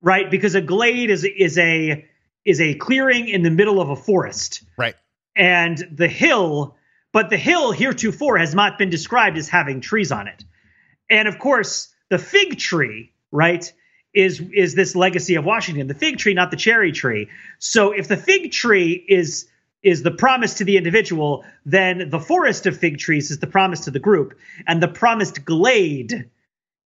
Right, because a glade is is a is a clearing in the middle of a forest. Right and the hill, but the hill heretofore has not been described as having trees on it. And of course, the fig tree, right, is is this legacy of Washington, the fig tree, not the cherry tree. So if the fig tree is is the promise to the individual, then the forest of fig trees is the promise to the group, and the promised glade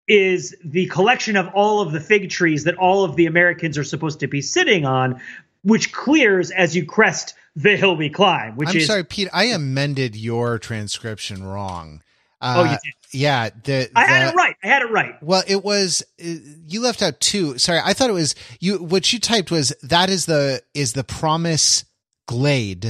is the collection of all of the fig trees that all of the Americans are supposed to be sitting on, which clears as you crest the hill we climb. Which I'm is sorry, Pete. I amended your transcription wrong. Uh, oh, you did. Yeah, the, I had it right. I had it right. Well, it was uh, you left out two. Sorry, I thought it was you. What you typed was that is the is the promise glade,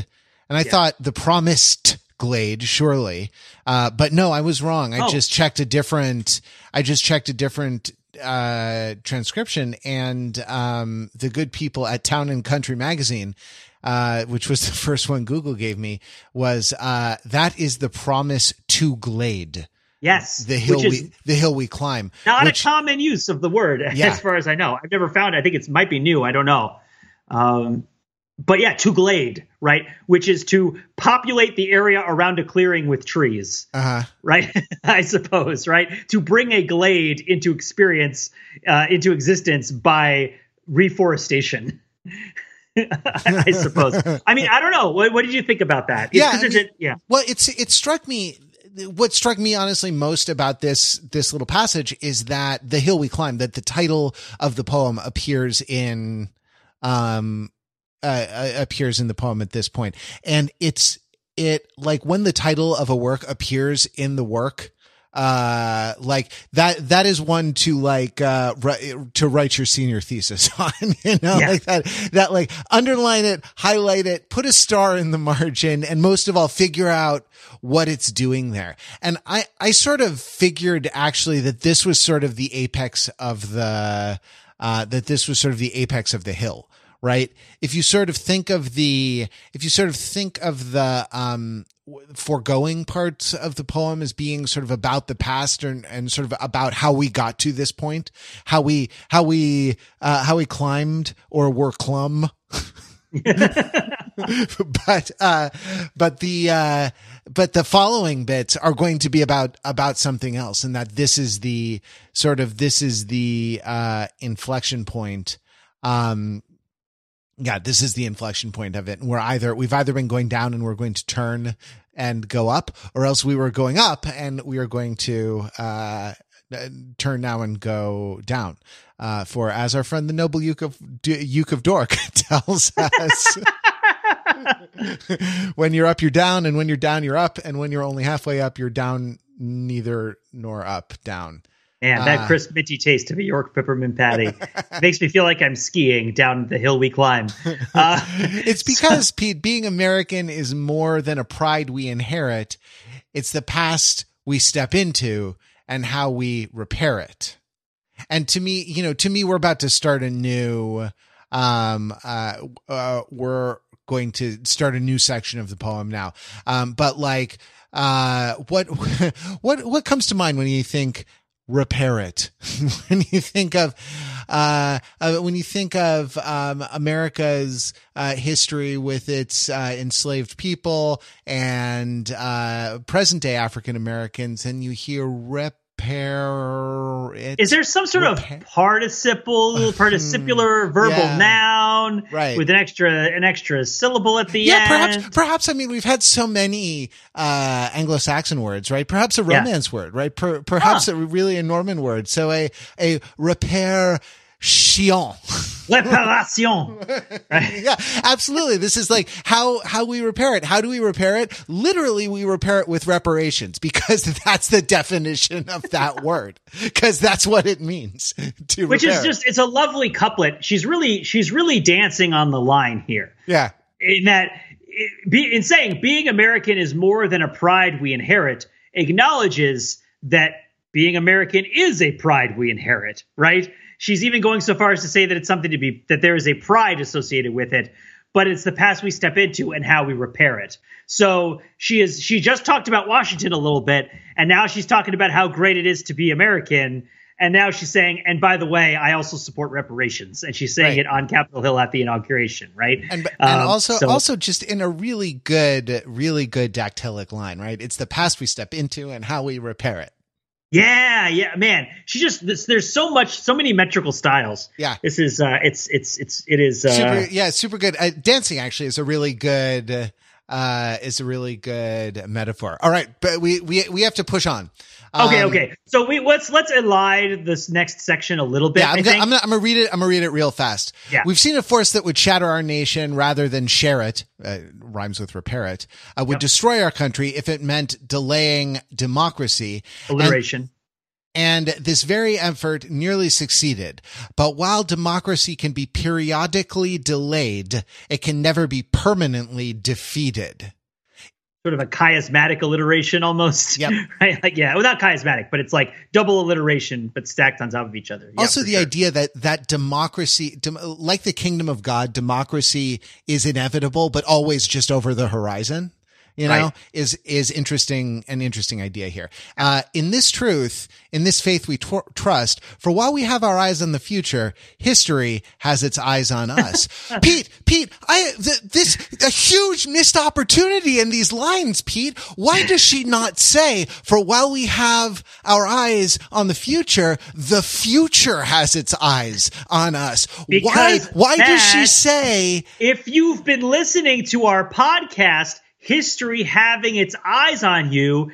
and I yeah. thought the promised glade surely, uh, but no, I was wrong. I oh. just checked a different. I just checked a different uh, transcription, and um, the good people at Town and Country Magazine uh, which was [LAUGHS] the first one Google gave me, was uh, that is the promise to Glade. Yes, the hill we the hill we climb. Not which, a common use of the word, [LAUGHS] yeah. as far as I know. I've never found. It. I think it might be new. I don't know. Um, but yeah, to glade, right? Which is to populate the area around a clearing with trees, uh-huh. right? [LAUGHS] I suppose, right? To bring a glade into experience, uh, into existence by reforestation. [LAUGHS] I suppose. I mean, I don't know. What, what, did you think about that? It's, yeah, I mean, it, yeah. Well, it's it struck me what struck me honestly most about this this little passage is that the hill we climb that the title of the poem appears in um uh, uh, appears in the poem at this point and it's it like when the title of a work appears in the work uh like that that is one to like uh to write your senior thesis [LAUGHS] on you know yeah. like that that like underline it highlight it put a star in the [LAUGHS] margin and most of all figure out what it's doing there and i i sort of figured actually that this was sort of the apex of the uh that this was sort of the apex of the hill right if you sort of think of the if you sort of think of the um foregoing parts of the poem as being sort of about the past and, and sort of about how we got to this point, how we, how we, uh, how we climbed or were clum. [LAUGHS] but, uh, but the, uh, but the following bits are going to be about, about something else and that this is the sort of, this is the, uh, inflection point, um, yeah, this is the inflection point of it. we're either, we've either been going down and we're going to turn and go up, or else we were going up and we are going to, uh, turn now and go down. Uh, for as our friend the noble Uke of, Uke of Dork [LAUGHS] tells us, [LAUGHS] when you're up, you're down, and when you're down, you're up, and when you're only halfway up, you're down, neither nor up, down. Man, that uh, crisp minty taste of a York peppermint patty [LAUGHS] makes me feel like I'm skiing down the hill we climb. [LAUGHS] Uh, it's because Pete, being American is more than a pride we inherit. It's the past we step into and how we repair it. And to me, you know, to me, we're about to start a new, um, uh, uh we're going to start a new section of the poem now. Um, but like, uh, what, [LAUGHS] what, what comes to mind when you think repair it. [LAUGHS] when you think of, uh, uh, when you think of, um, America's, uh, history with its, uh, enslaved people and, uh, present day African Americans and you hear rep, repair it. Is there some sort of participle, participular verbal yeah. noun right. with an extra an extra syllable at the yeah, end? Yeah perhaps perhaps I mean we've had so many uh, Anglo-Saxon words, right? Perhaps a Romance yeah. word, right? Per, perhaps huh. a really a Norman word. So a a repair chiant. [LAUGHS] Reparation. Right? [LAUGHS] yeah, absolutely. This is like how how we repair it. How do we repair it? Literally, we repair it with reparations because [LAUGHS] that's the definition of that word. Because that's what it means to. Which is just it's a lovely couplet. She's really she's really dancing on the line here. Yeah. In that, in saying being American is more than a pride we inherit, acknowledges that being American is a pride we inherit. Right She's even going so far as to say that it's something to be that there is a pride associated with it, but it's the past we step into and how we repair it. So she is she just talked about Washington a little bit, and now she's talking about how great it is to be American. And now she's saying, and by the way, I also support reparations, and she's saying right. it on Capitol Hill at the inauguration, right? And, and um, also, so, also just in a really good, really good dactylic line, right? It's the past we step into and how we repair it. Yeah, yeah, man. She just this, there's so much, so many metrical styles. Yeah, this is uh, it's it's it's it is uh, super. Yeah, super good. Uh, dancing actually is a really good uh is a really good metaphor. All right, but we we we have to push on. Okay, um, okay. So we let's let's elide this next section a little bit. Yeah, I'm gonna, I'm gonna, I'm gonna read it. I'm gonna read it real fast. Yeah, we've seen a force that would shatter our nation rather than share it. Uh, rhymes with repair it. Uh, would yep. destroy our country if it meant delaying democracy. Alliteration. And, and this very effort nearly succeeded. But while democracy can be periodically delayed, it can never be permanently defeated sort of a chiasmatic alliteration almost. Yep. [LAUGHS] Right? Like, yeah, well, not chiasmatic, but it's like double alliteration, but stacked on top of each other. Yeah, also, the sure. idea that, that democracy, dem- like the kingdom of God, democracy is inevitable, but always just over the horizon you know, right. is, is interesting, an interesting idea here. Uh, in this truth, in this faith we tr- trust, for while we have our eyes on the future, history has its eyes on us. [LAUGHS] Pete, Pete, I, th- this, a huge missed opportunity in these lines, Pete. Why does she not say, for while we have our eyes on the future, the future has its eyes on us? Because why, why does she say, if you've been listening to our podcast, history having its eyes on you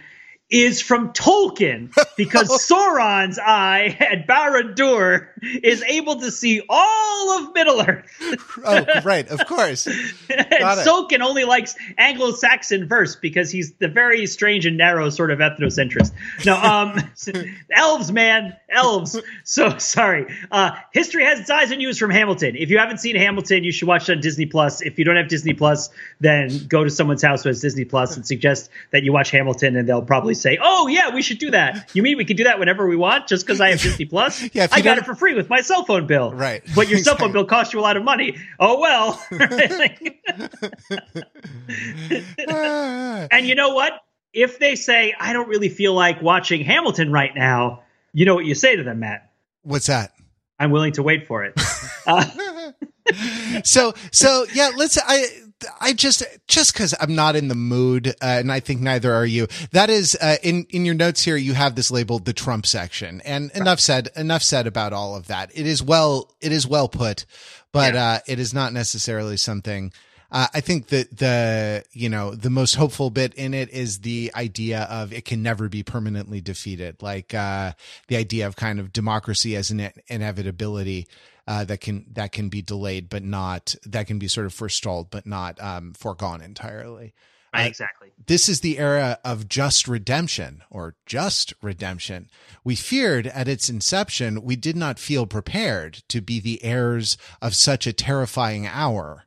is from Tolkien [LAUGHS] because Sauron's eye at Barad-dûr is able to see all of Middle Earth. [LAUGHS] oh, right, of course. [LAUGHS] and Tolkien only likes Anglo-Saxon verse because he's the very strange and narrow sort of ethnocentrist. No, um, elves, man, elves. So sorry. Uh, history has its eyes on you is from Hamilton. If you haven't seen Hamilton, you should watch it on Disney Plus. If you don't have Disney Plus, then go to someone's house who has Disney Plus and suggest that you watch Hamilton, and they'll probably say, "Oh yeah, we should do that." You mean we can do that whenever we want, just because I have [LAUGHS] Disney Plus? yeah, I got it for free with my cell phone bill. Right, but your cell phone bill costs you a lot of money. Oh well. [LAUGHS] and you know what? If they say, "I don't really feel like watching Hamilton right now," you know what you say to them, Matt? What's that? I'm willing to wait for it. [LAUGHS] Uh, so so yeah, let's I I just just because I'm not in the mood, uh, and I think neither are you. That is uh, in in your notes here. You have this labeled the Trump section, and right. enough said. Enough said about all of that. It is well. It is well put, but yeah. uh, it is not necessarily something. Uh, I think that the you know the most hopeful bit in it is the idea of it can never be permanently defeated, like uh, the idea of kind of democracy as an inevitability uh, that can that can be delayed, but not that can be sort of forestalled, but not um, foregone entirely. Right, uh, exactly. This is the era of just redemption or just redemption. We feared at its inception, we did not feel prepared to be the heirs of such a terrifying hour.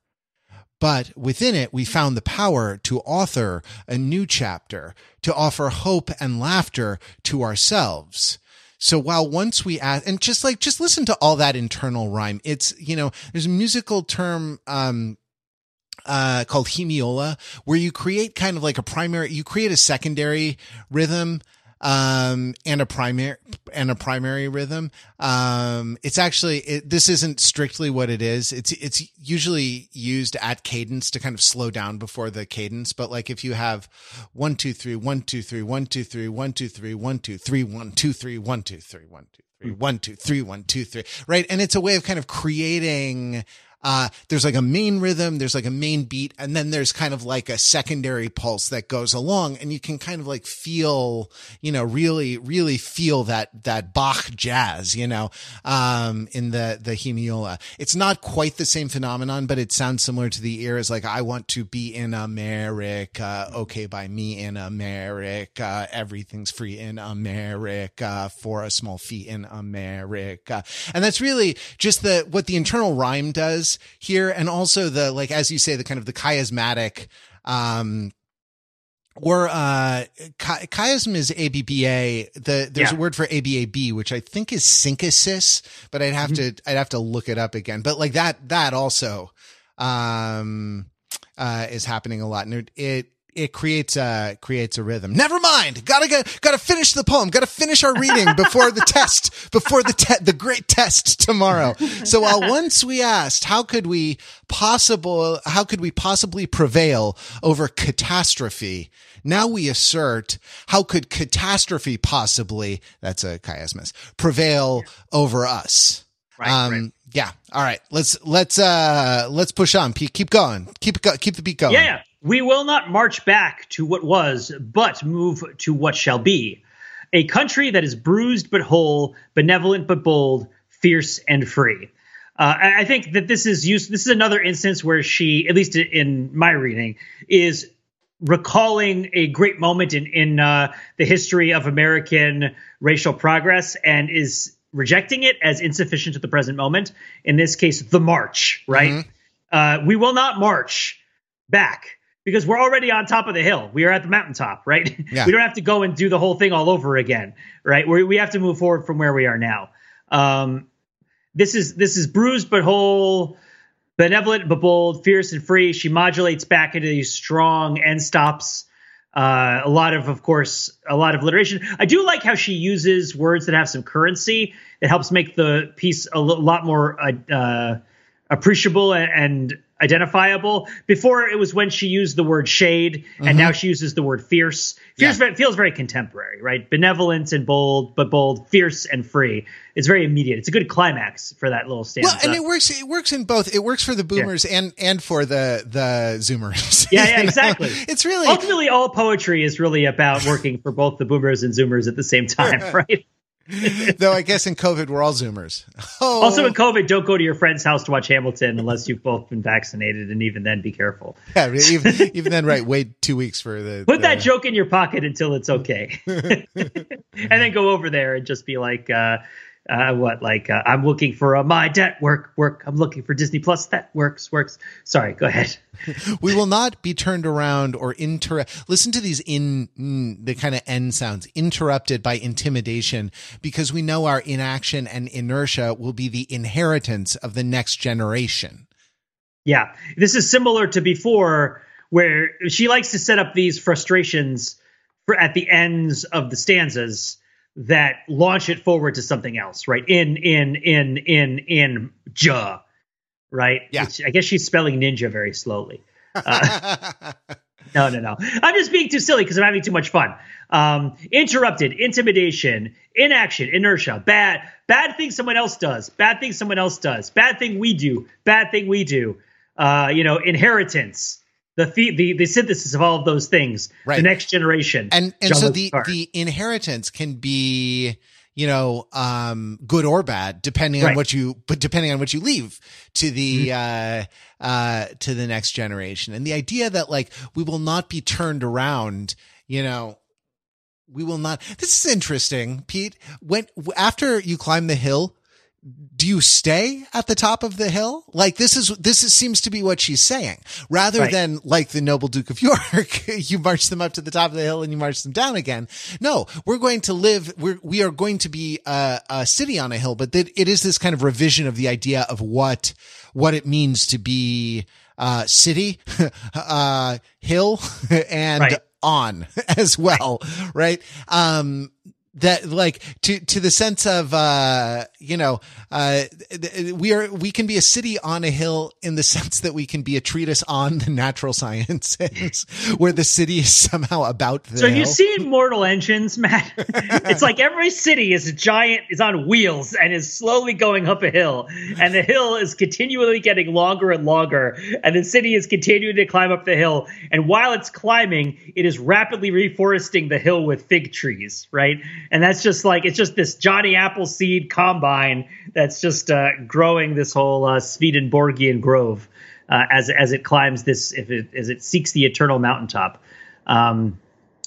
But within it, we found the power to author a new chapter, to offer hope and laughter to ourselves. So while once we ask, and just like, just listen to all that internal rhyme. It's, you know, there's a musical term, um, uh, called hemiola, where you create kind of like a primary, you create a secondary rhythm um, and a primary and a primary rhythm. Um, it's actually it, this isn't strictly what it is. It's it's usually used at cadence to kind of slow down before the cadence. But like if you have one two three one two three one two three one two three one two three one two three one two three one two three one two three one two three right, and it's a way of kind of creating uh, there's like a main rhythm, there's like a main beat, and then there's kind of like a secondary pulse that goes along, and you can kind of like feel, you know, really, really feel that that Bach jazz, you know, um, in the the hemiola. It's not quite the same phenomenon, but it sounds similar to the ear. Is like I want to be in America, okay by me in America, everything's free in America for a small fee in America, and that's really just the what the internal rhyme does here, and also the like as you say the kind of the chiasmatic um or uh chi- chiasm is ABBA. The there's yeah. a word for ABAB, which I think is synthesis, but I'd have mm-hmm. to I'd have to look it up again. But like that that also um uh is happening a lot, and it, it it creates a creates a rhythm. Never mind. Gotta get, gotta finish the poem. Gotta finish our reading before the test, before the te- the great test tomorrow. So while once we asked, how could we possible, how could we possibly prevail over catastrophe? Now we assert, how could catastrophe possibly, that's a chiasmus, prevail over us? Right, um, right. yeah. All right. Let's, let's, uh, let's push on. Keep going. Keep, keep the beat going. Yeah. We will not march back to what was, but move to what shall be. A country that is bruised but whole, benevolent but bold, fierce and free. Uh, I think that this is used. This is another instance where she, at least in my reading, is recalling a great moment in in uh, the history of American racial progress and is rejecting it as insufficient to the present moment. In this case, the march. Right? Mm-hmm. Uh, we will not march back because we're already on top of the hill. We are at the mountaintop, right? Yeah. [LAUGHS] we don't have to go and do the whole thing all over again, right? we we have to move forward from where we are now. Um, this is this is bruised but whole, benevolent but bold, fierce and free. She modulates back into these strong end stops. Uh, a lot of, of course, a lot of alliteration. I do like how she uses words that have some currency. It helps make the piece a lot more uh, uh, appreciable and, and identifiable. Before it was when she used the word shade, and mm-hmm. now she uses the word fierce. Fierce yeah. feels very contemporary, right? Benevolent and bold, but bold, fierce and free. It's very immediate. It's a good climax for that little stanza. Well, and it works. It works in both. It works for the boomers yeah. and and for the the zoomers. Yeah, yeah, [LAUGHS] exactly. it's really ultimately all poetry is really about working for both the boomers and zoomers at the same time, [LAUGHS] right? [LAUGHS] Though I guess in COVID we're all Zoomers. [LAUGHS] Oh. Also in COVID, don't go to your friend's house to watch Hamilton unless you've both been vaccinated, and even then, be careful. Yeah, even, [LAUGHS] even then, right? Wait two weeks for the. Put the... that joke in your pocket until it's okay, and then go over there and just be like, uh, uh, what like uh, I'm looking for a my debt work work. I'm looking for Disney Plus that works works. Sorry, go ahead. [LAUGHS] we will not be turned around or inter. Listen to these in mm, the kind of end sounds interrupted by intimidation because we know our inaction and inertia will be the inheritance of the next generation. Yeah, this is similar to before where she likes to set up these frustrations for at the ends of the stanzas that launch it forward to something else, right? In in in in in ja, right? Yeah. Which I guess she's spelling ninja very slowly. Uh, [LAUGHS] no, no, no. I'm just being too silly because I'm having too much fun. Um, interrupted, intimidation, inaction, inertia, bad, bad thing someone else does, bad thing someone else does, bad thing we do, bad thing we do. Uh, you know, inheritance, the, the the synthesis of all of those things right. the next generation and and so the the inheritance can be you know um good or bad depending right. on what you but depending on what you leave to the mm-hmm. uh uh to the next generation and the idea that like we will not be turned around you know we will not this is interesting pete when after you climb the hill do you stay at the top of the hill? Like this is, this is, seems to be what she's saying rather right. than like the noble Duke of York, [LAUGHS] you march them up to the top of the hill and you march them down again. No, we're going to live, we're, we are going to be a, a city on a hill, but that it is this kind of revision of the idea of what, what it means to be, uh, city, [LAUGHS] uh, hill [LAUGHS] and right. on as well, right? Um, that like to to the sense of uh you know uh we are we can be a city on a hill in the [LAUGHS] sense that we can be a treatise on the natural sciences [LAUGHS] where the city is somehow about the so hill. you see mortal engines matt? [LAUGHS] It's like every city is a giant is on wheels and is slowly going up a hill. And the hill is continually getting longer and longer. And the city is continuing to climb up the hill. And while it's climbing it is rapidly reforesting the hill with fig trees right and that's just like it's just this Johnny Appleseed combine that's just uh, growing this whole uh, Swedenborgian grove uh, as as it climbs this if it as it seeks the eternal mountaintop. Um,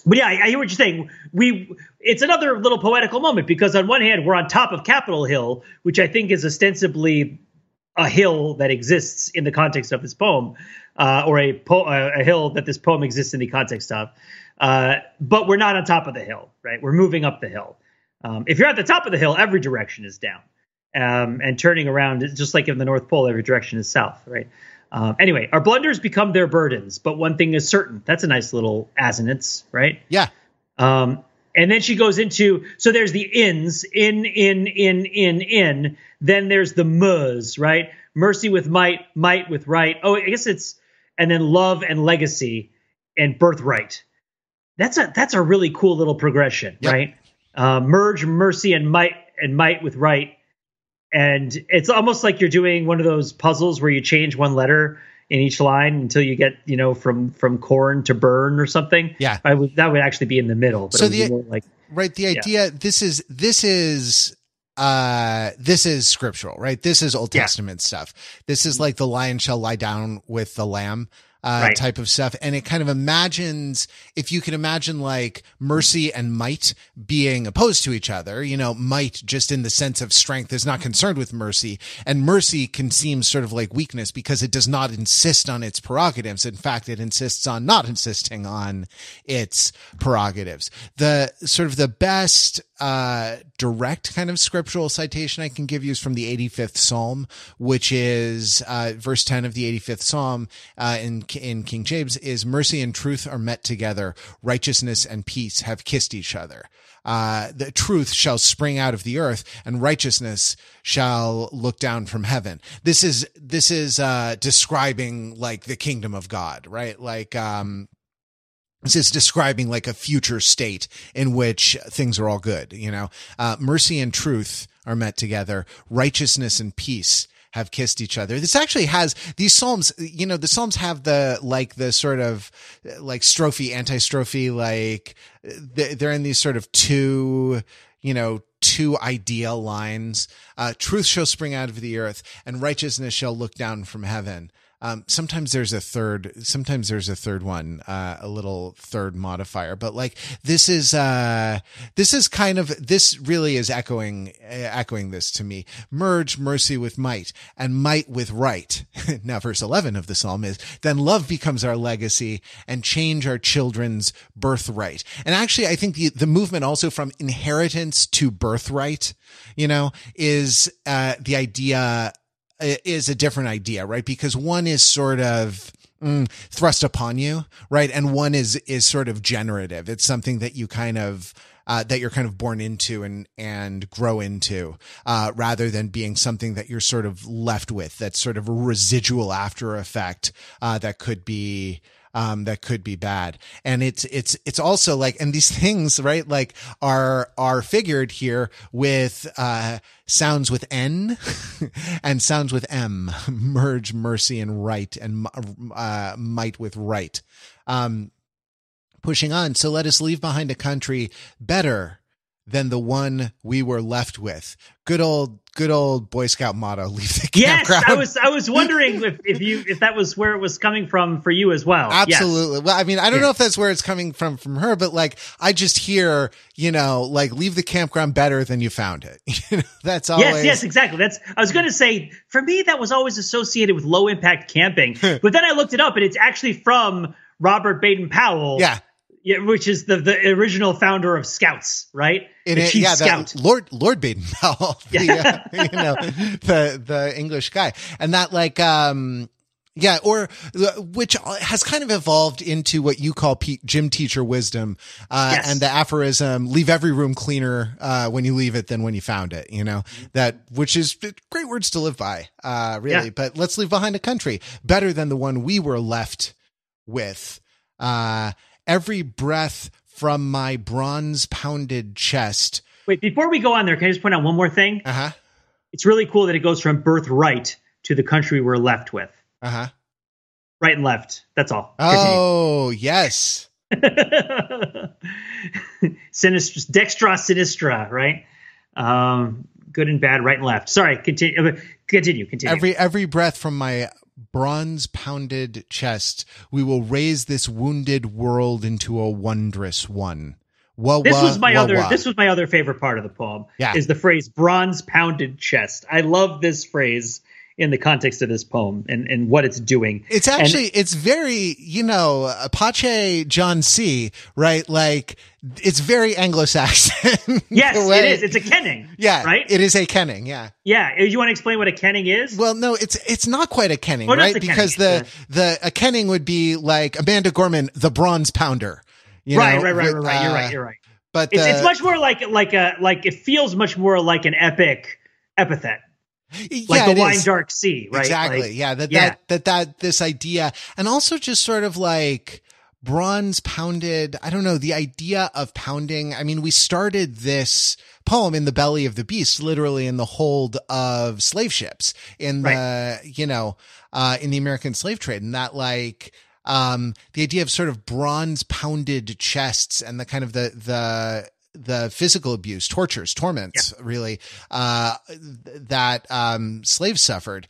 but yeah, I, I, hear what you're saying. We it's another little poetical moment because on one hand we're on top of Capitol Hill, which I think is ostensibly a hill that exists in the context of this poem, uh, or a po- a hill that this poem exists in the context of. Uh, but we're not on top of the hill, right? We're moving up the hill. Um, if you're at the top of the hill, every direction is down. Um, and turning around, just like in the North Pole, every direction is south, right? Um, anyway, our blunders become their burdens, but one thing is certain. That's a nice little assonance, right? Yeah. Um, and then she goes into so there's the ins in in in in in. Then there's the mus, right? Mercy with might, might with right. Oh, I guess it's and then love and legacy and birthright that's a that's a really cool little progression, yep. right? Uh, merge mercy and might and might with right, and it's almost like you're doing one of those puzzles where you change one letter in each line until you get you know from from corn to burn or something. Yeah, I would that would actually be in the middle. But so the like right the idea yeah. this is this is uh this is scriptural right this is old testament stuff this is like the lion shall lie down with the lamb uh, right. type of stuff. And it kind of imagines, if you can imagine like mercy and might being opposed to each other, you know, might just in the sense of strength is not concerned with mercy. And mercy can seem sort of like weakness because it does not insist on its prerogatives. In fact, it insists on not [LAUGHS] insisting on its prerogatives. The sort of the best uh, direct kind of scriptural citation I can give you is from the 85th Psalm, which is uh, verse 10 of the 85th Psalm uh, in in King James is mercy and truth are met together, righteousness and peace have kissed each other. Uh, the truth shall spring out of the earth and righteousness shall look down from heaven. This is, this is, uh, describing like the kingdom of God, right? Like, um, this is describing like a future state in which things are all good, you know, uh, mercy and truth are met together, righteousness and peace have kissed each other. This actually has these psalms, you know, the psalms have the like the sort of like strophe, antistrophe, like they're in these sort of two, you know, two ideal lines. Uh, truth shall spring out of the earth and righteousness shall look down from heaven. Um, sometimes there's a third, sometimes there's a third one, uh, a little third modifier, but like this is, uh, this is kind of, this really is echoing, uh, echoing this to me. Merge mercy with might and might with right. [LAUGHS] now, verse 11 of the psalm is, then love becomes our legacy and change our children's birthright. And actually, I think the, the movement also from inheritance to birthright, you know, is, uh, the idea is a different idea, right? Because one is sort of, mm, thrust upon you, right? And one is, is sort of generative. It's something that you kind of, uh, that you're kind of born into and and grow into, uh, rather than being something that you're sort of left with. That's sort of a residual after effect uh, that could be um, that could be bad. And it's, it's, it's also like, and these [LAUGHS] things, right, like are, are figured here with, uh, sounds with N [LAUGHS] and sounds with M, [LAUGHS] merge mercy and right and, uh, might with right. Um, pushing on. So let us leave behind a country better than the one we were left with. Good old, good old Boy Scout motto. [LAUGHS] Leave the yes, campground. I was, I was wondering if, if you, if that was where it was coming from for you as well. Absolutely. Yes. Well, I mean, I don't yeah. know if that's where it's coming from from her, but like, I just hear, you know, like leave the campground better than you found it. [LAUGHS] You know, that's always. Yes, yes, exactly. That's. I was going to say for me that was always associated with low impact camping, [LAUGHS] but then I looked it up and it's actually from Robert Baden Powell. Yeah yeah, which is the the original founder of Scouts, right? It, the chief yeah, scout, Lord Lord Baden [LAUGHS] Powell, the, yeah. uh, you know, the the English guy, and that like um yeah, or which has kind of evolved into what you call gym teacher wisdom, uh, yes. and the aphorism: "Leave every room cleaner uh, when you leave it than when you found it." You know mm-hmm. that, which is great words to live by, uh, really. Yeah. But let's leave behind a country better than the one we were left with. Uh, every breath from my bronze pounded chest. Wait, before we go on there, can I just point out one more thing? Uh huh. It's really cool that it goes from birthright to the country we're left with. Uh huh. Right and left. That's all. Oh, Continue. yes. [LAUGHS] Sinistra, dextra, sinistra, right? Um, good and bad, right and left. Sorry, continue. Continue. Continue. Every every breath from my bronze pounded chest, we will raise this wounded world into a wondrous one. Wah, this was my wah, other. Wah. This was my other favorite part of the poem. Yeah. is the phrase "bronze pounded chest." I love this phrase in the context of this poem and, and what it's doing. It's actually, and, it's very, you know, Apache John C, right? Like, it's very Anglo-Saxon. [LAUGHS] Yes, it is. It's a kenning. Yeah. Right? It is a kenning. Yeah. Yeah. You want to explain what a kenning is? Well, no, it's, it's not quite a kenning, oh, right? Because the, the, a kenning would be like Amanda Gorman, the bronze pounder. You right, know, right, right, right, right. Uh, you're right. You're right. But it's, it's much more like, like a, like it feels much more like an epic epithet like the wine is. dark sea, right? Exactly. Like, yeah. That, yeah. that, that, that, this idea and also just sort of like bronze pounded. I don't know the idea of pounding. I mean, we started this poem in the belly of the beast, literally in the hold of slave ships in right. the, you know, uh, in the American slave trade and that like, um, the idea of sort of bronze pounded chests and the kind of the, the, the physical abuse, tortures, torments, yeah. really, uh, that, um, slaves suffered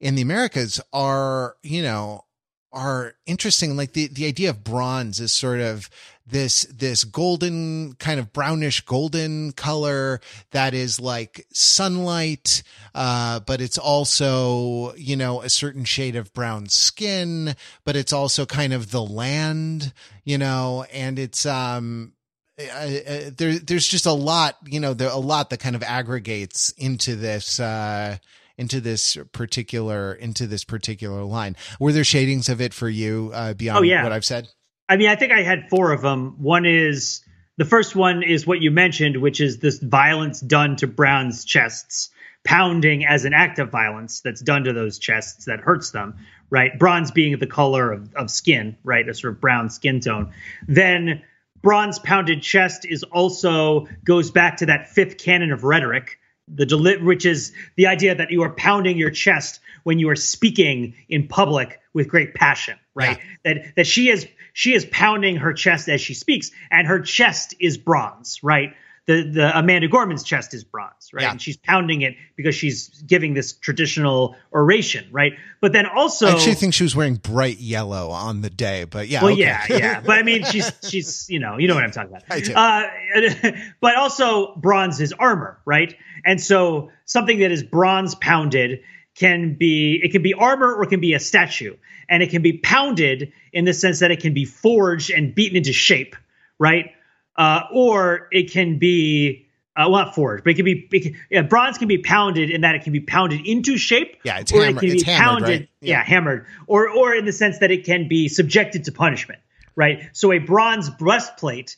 in the Americas are, you know, are interesting. Like the, the idea of bronze is sort of this, this golden kind of brownish golden color that is like sunlight. Uh, but it's also, you know, a certain shade of brown skin, but it's also kind of the land, you know, and it's, um, there, there's just a lot, you know, there a lot that kind of aggregates into this, uh, into this particular, into this particular line. Were there shadings of it for you, uh, beyond oh, yeah. what I've said? I mean, I think I had four of them. One is the first one is what you mentioned, which is this violence done to Brown's chests, pounding as an act of violence that's done to those chests that hurts them, right? Bronze being the color of, of skin, right? A sort of brown skin tone. Then bronze pounded chest is also goes back to that fifth canon of rhetoric, the deli- which is the idea that you are pounding your chest when you are speaking in public with great passion, right? Yeah. That that she is she is pounding her chest as she speaks, and her chest is bronze, right? The the Amanda Gorman's chest is bronze, right? Yeah. And she's pounding it because she's giving this traditional oration, right? But then also, I actually think she was wearing bright yellow on the day, but yeah, well, okay. yeah, yeah. [LAUGHS] But I mean, she's she's you know you know what I'm talking about. I do. Uh, [LAUGHS] but also, bronze is armor, right? And so something that is bronze pounded can be it can be armor or it can be a statue, and it can be pounded in the sense that it can be forged and beaten into shape, right? Uh, or it can be uh, well, not forged, but it can be it can, yeah, bronze can be pounded in that it can be pounded into shape. Yeah, it's, or hammer, it can it's be hammered, pounded. Right? Yeah. yeah. hammered, or or in the sense that it can be subjected to punishment. Right. So a bronze breastplate,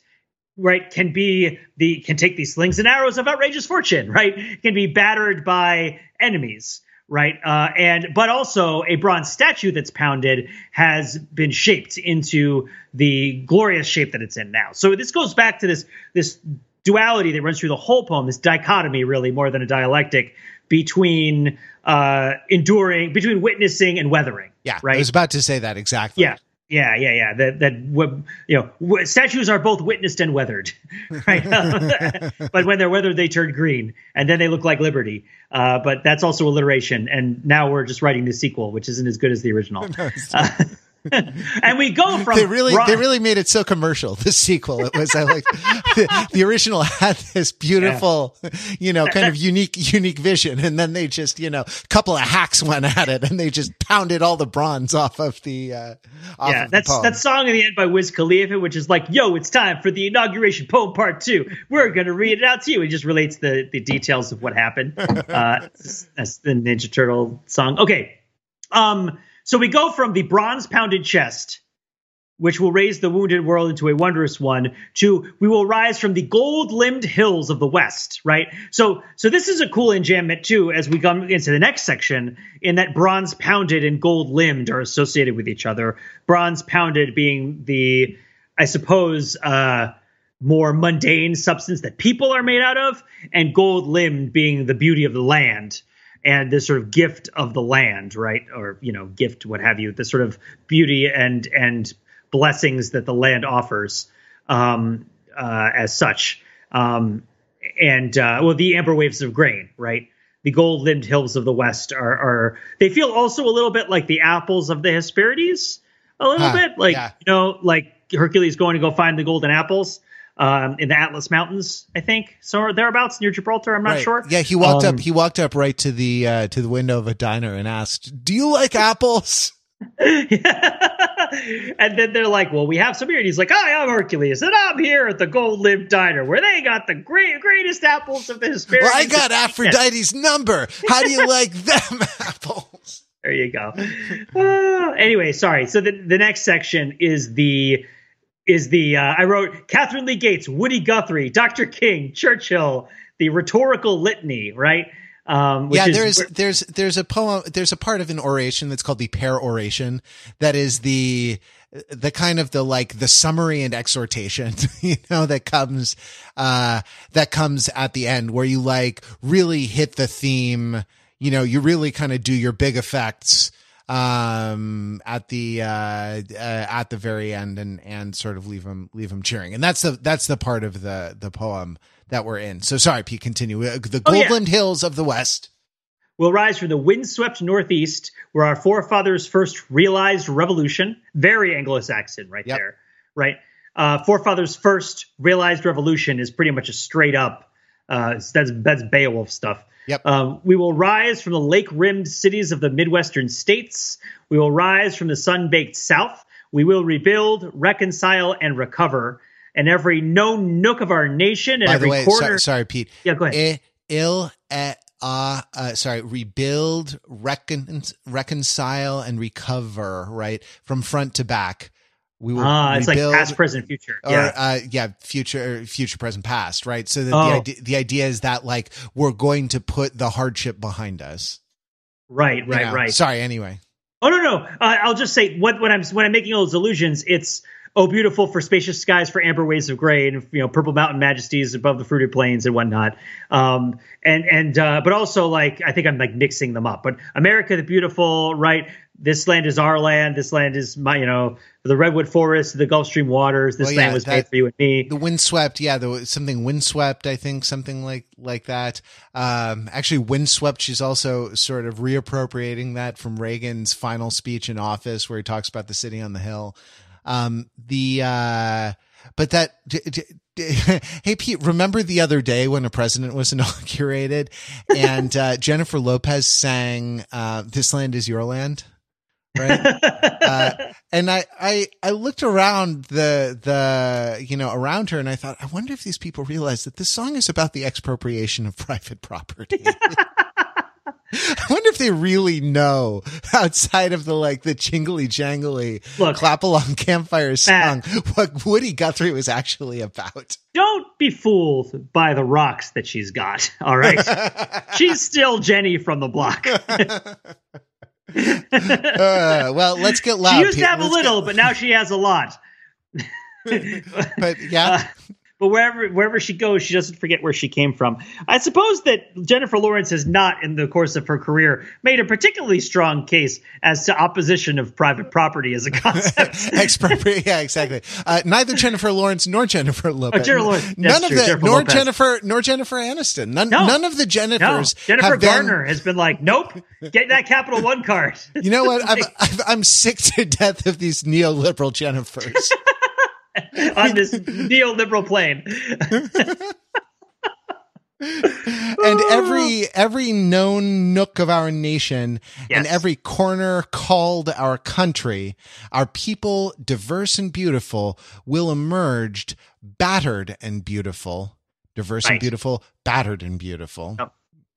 right, can be the can take these slings and arrows of outrageous fortune. Right, can be battered by enemies right? Uh, and but also a bronze statue that's pounded has been shaped into the glorious shape that it's in now. So this goes back to this this duality that runs through the whole poem, this dichotomy, really more than a dialectic between uh, enduring, between witnessing and weathering. Yeah, right. I was about to say that exactly. Yeah, yeah, yeah, yeah. That that you know, statues are both witnessed and weathered, [LAUGHS] right? [LAUGHS] but when they're weathered, they turn green, and then they look like Liberty. Uh, but that's also alliteration, and now we're just writing the sequel, which isn't as good as the original. [LAUGHS] uh, [LAUGHS] and we go from they really they really made it so commercial. The sequel, it was I like the, the, original had this beautiful, yeah. you know, kind of [LAUGHS] unique unique vision, and then they just you know, a couple of hacks went at it, and they just pounded all the bronze off of the. Uh, off yeah, of that's the that song in the end by Wiz Khalifa, which is like, "Yo, it's time for the inauguration poem part two. We're gonna read it out to you." It just relates the the details of what happened. [LAUGHS] Uh, that's the Ninja Turtle song. Okay. Um, so we go from the bronze pounded chest, which will raise the wounded world into a wondrous one, to we will rise from the gold limbed hills of the west, right? So so this is a cool enjambment too, as we come into the next section, in that bronze pounded and gold limbed are associated with each other. Bronze pounded being the, I suppose, uh, more mundane substance that people are made out of, and gold limbed being the beauty of the land and this sort of gift of the land, right? Or you know, gift, what have you? The sort of beauty and and blessings that the land offers um, uh, as such. Um, and uh, well, the amber waves of grain, right? The gold-limbed hills of the west are, are they feel also a little bit like the apples of the Hesperides, a little huh, bit like yeah. you know, like Hercules going to go find the golden apples um, in the Atlas Mountains, I think, so thereabouts near Gibraltar. I'm not right. sure. Yeah, he walked um, up. He walked up right to the uh, to the window of a diner and asked, "Do you like apples?" [LAUGHS] and then they're like, "Well, we have some here." And he's like, "Hi, I'm Hercules, and I'm here at the Gold Limb Diner, where they got the great, greatest apples of the [LAUGHS] Hesperides." Well, I got Aphrodite's number. How do you [LAUGHS] like them apples? There you go. Uh, anyway, sorry. So the the next section is the is the uh, I wrote Katharine Lee Bates, Woody Guthrie, Dr. King, Churchill, the rhetorical litany, right? Um, yeah, there's is, there's there's a poem, there's a part of an oration that's called the peroration that is the the kind of the like the summary and exhortation, [LAUGHS] you know, that comes uh that comes at the end where you like really hit the theme, you know, you really kind of do your big effects um, at the uh, uh, at the very end and and sort of leave them leave them cheering. And that's the that's the part of the the poem that we're in. So sorry, Pete. Continue. Uh, the Goldland oh, yeah. Hills of the West will rise from the windswept northeast, where our forefathers first realized revolution. Very Anglo-Saxon, right yep. there. Right. Uh, forefathers first realized revolution is pretty much a straight up. Uh, that's that's Beowulf stuff. Yep. Um, we will rise from the lake rimmed cities of the Midwestern states. We will rise from the sun baked South. We will rebuild, reconcile, and recover. and every known nook of our nation and By every the way, corner. sorry, sorry, Pete. Yeah, go ahead. I, ill at uh, uh, sorry, rebuild, recon, reconcile, and recover, right? From front to back. We will Ah, it's rebuild, like past, present, future. or, yeah. uh, yeah, future, future, present, past, right? So Oh. the idea, the idea is that like we're going to put the hardship behind us. right, you right, know? right. Sorry, anyway. Oh no, no. Uh, I'll just say what when I'm when I'm making all those illusions, it's oh beautiful for spacious skies for amber waves of gray and you know purple mountain majesties above the fruited plains and whatnot. Um, and and uh, but also like I think I'm like mixing them up. But America the beautiful, right? This land is our land. This land is my you know the redwood forest, the Gulf Stream waters. This land yeah, was that- made for you and me. The windswept, yeah, was something windswept, I think, something like like that. Um, actually, windswept. She's also sort of reappropriating that from Reagan's final speech in office, where he talks about the city on the hill. Um, the uh, but that. [LAUGHS] D- d- hey Pete, remember the other day when a president was [LAUGHS] inaugurated and uh, Jennifer Lopez sang uh, "This Land Is Your Land," right? [LAUGHS] uh, and I, I, I looked around the, the, you know, around her and I thought, I wonder if these people realize that this song is about the expropriation of [LAUGHS] private property. [LAUGHS] I wonder if they really know outside of the like the jingly jangly Look, clap along campfire song Matt. what Woody Guthrie was actually about. Don't be fooled by the rocks that she's got. All right, she's still Jenny from the block. Uh, well, let's get loud. she used to have a Let's little, get- but now she has a lot. [LAUGHS] but yeah, Uh, but wherever wherever she goes, she doesn't forget where she came from. I suppose that Jennifer Lawrence has not, in the course of her career, made a particularly strong case as to opposition of private property as a concept. [LAUGHS] expropriate. Yeah, exactly. Uh, neither Jennifer Lawrence nor Jennifer Lopez. Oh, Jennifer Lawrence. None of true, the Jennifer nor Lopez. Jennifer nor Jennifer Aniston. None. No. None of the no, Jennifers. Jennifer have been- Garner has been like, nope, get that Capital One card. [LAUGHS] You know what? [LAUGHS] I'm I'm sick to death of these neoliberal Jennifers. [LAUGHS] on this neoliberal plane. [LAUGHS] and every every known nook of our nation and every corner called our country, our people, diverse and beautiful, will emerge battered and beautiful. Diverse and beautiful, battered and beautiful.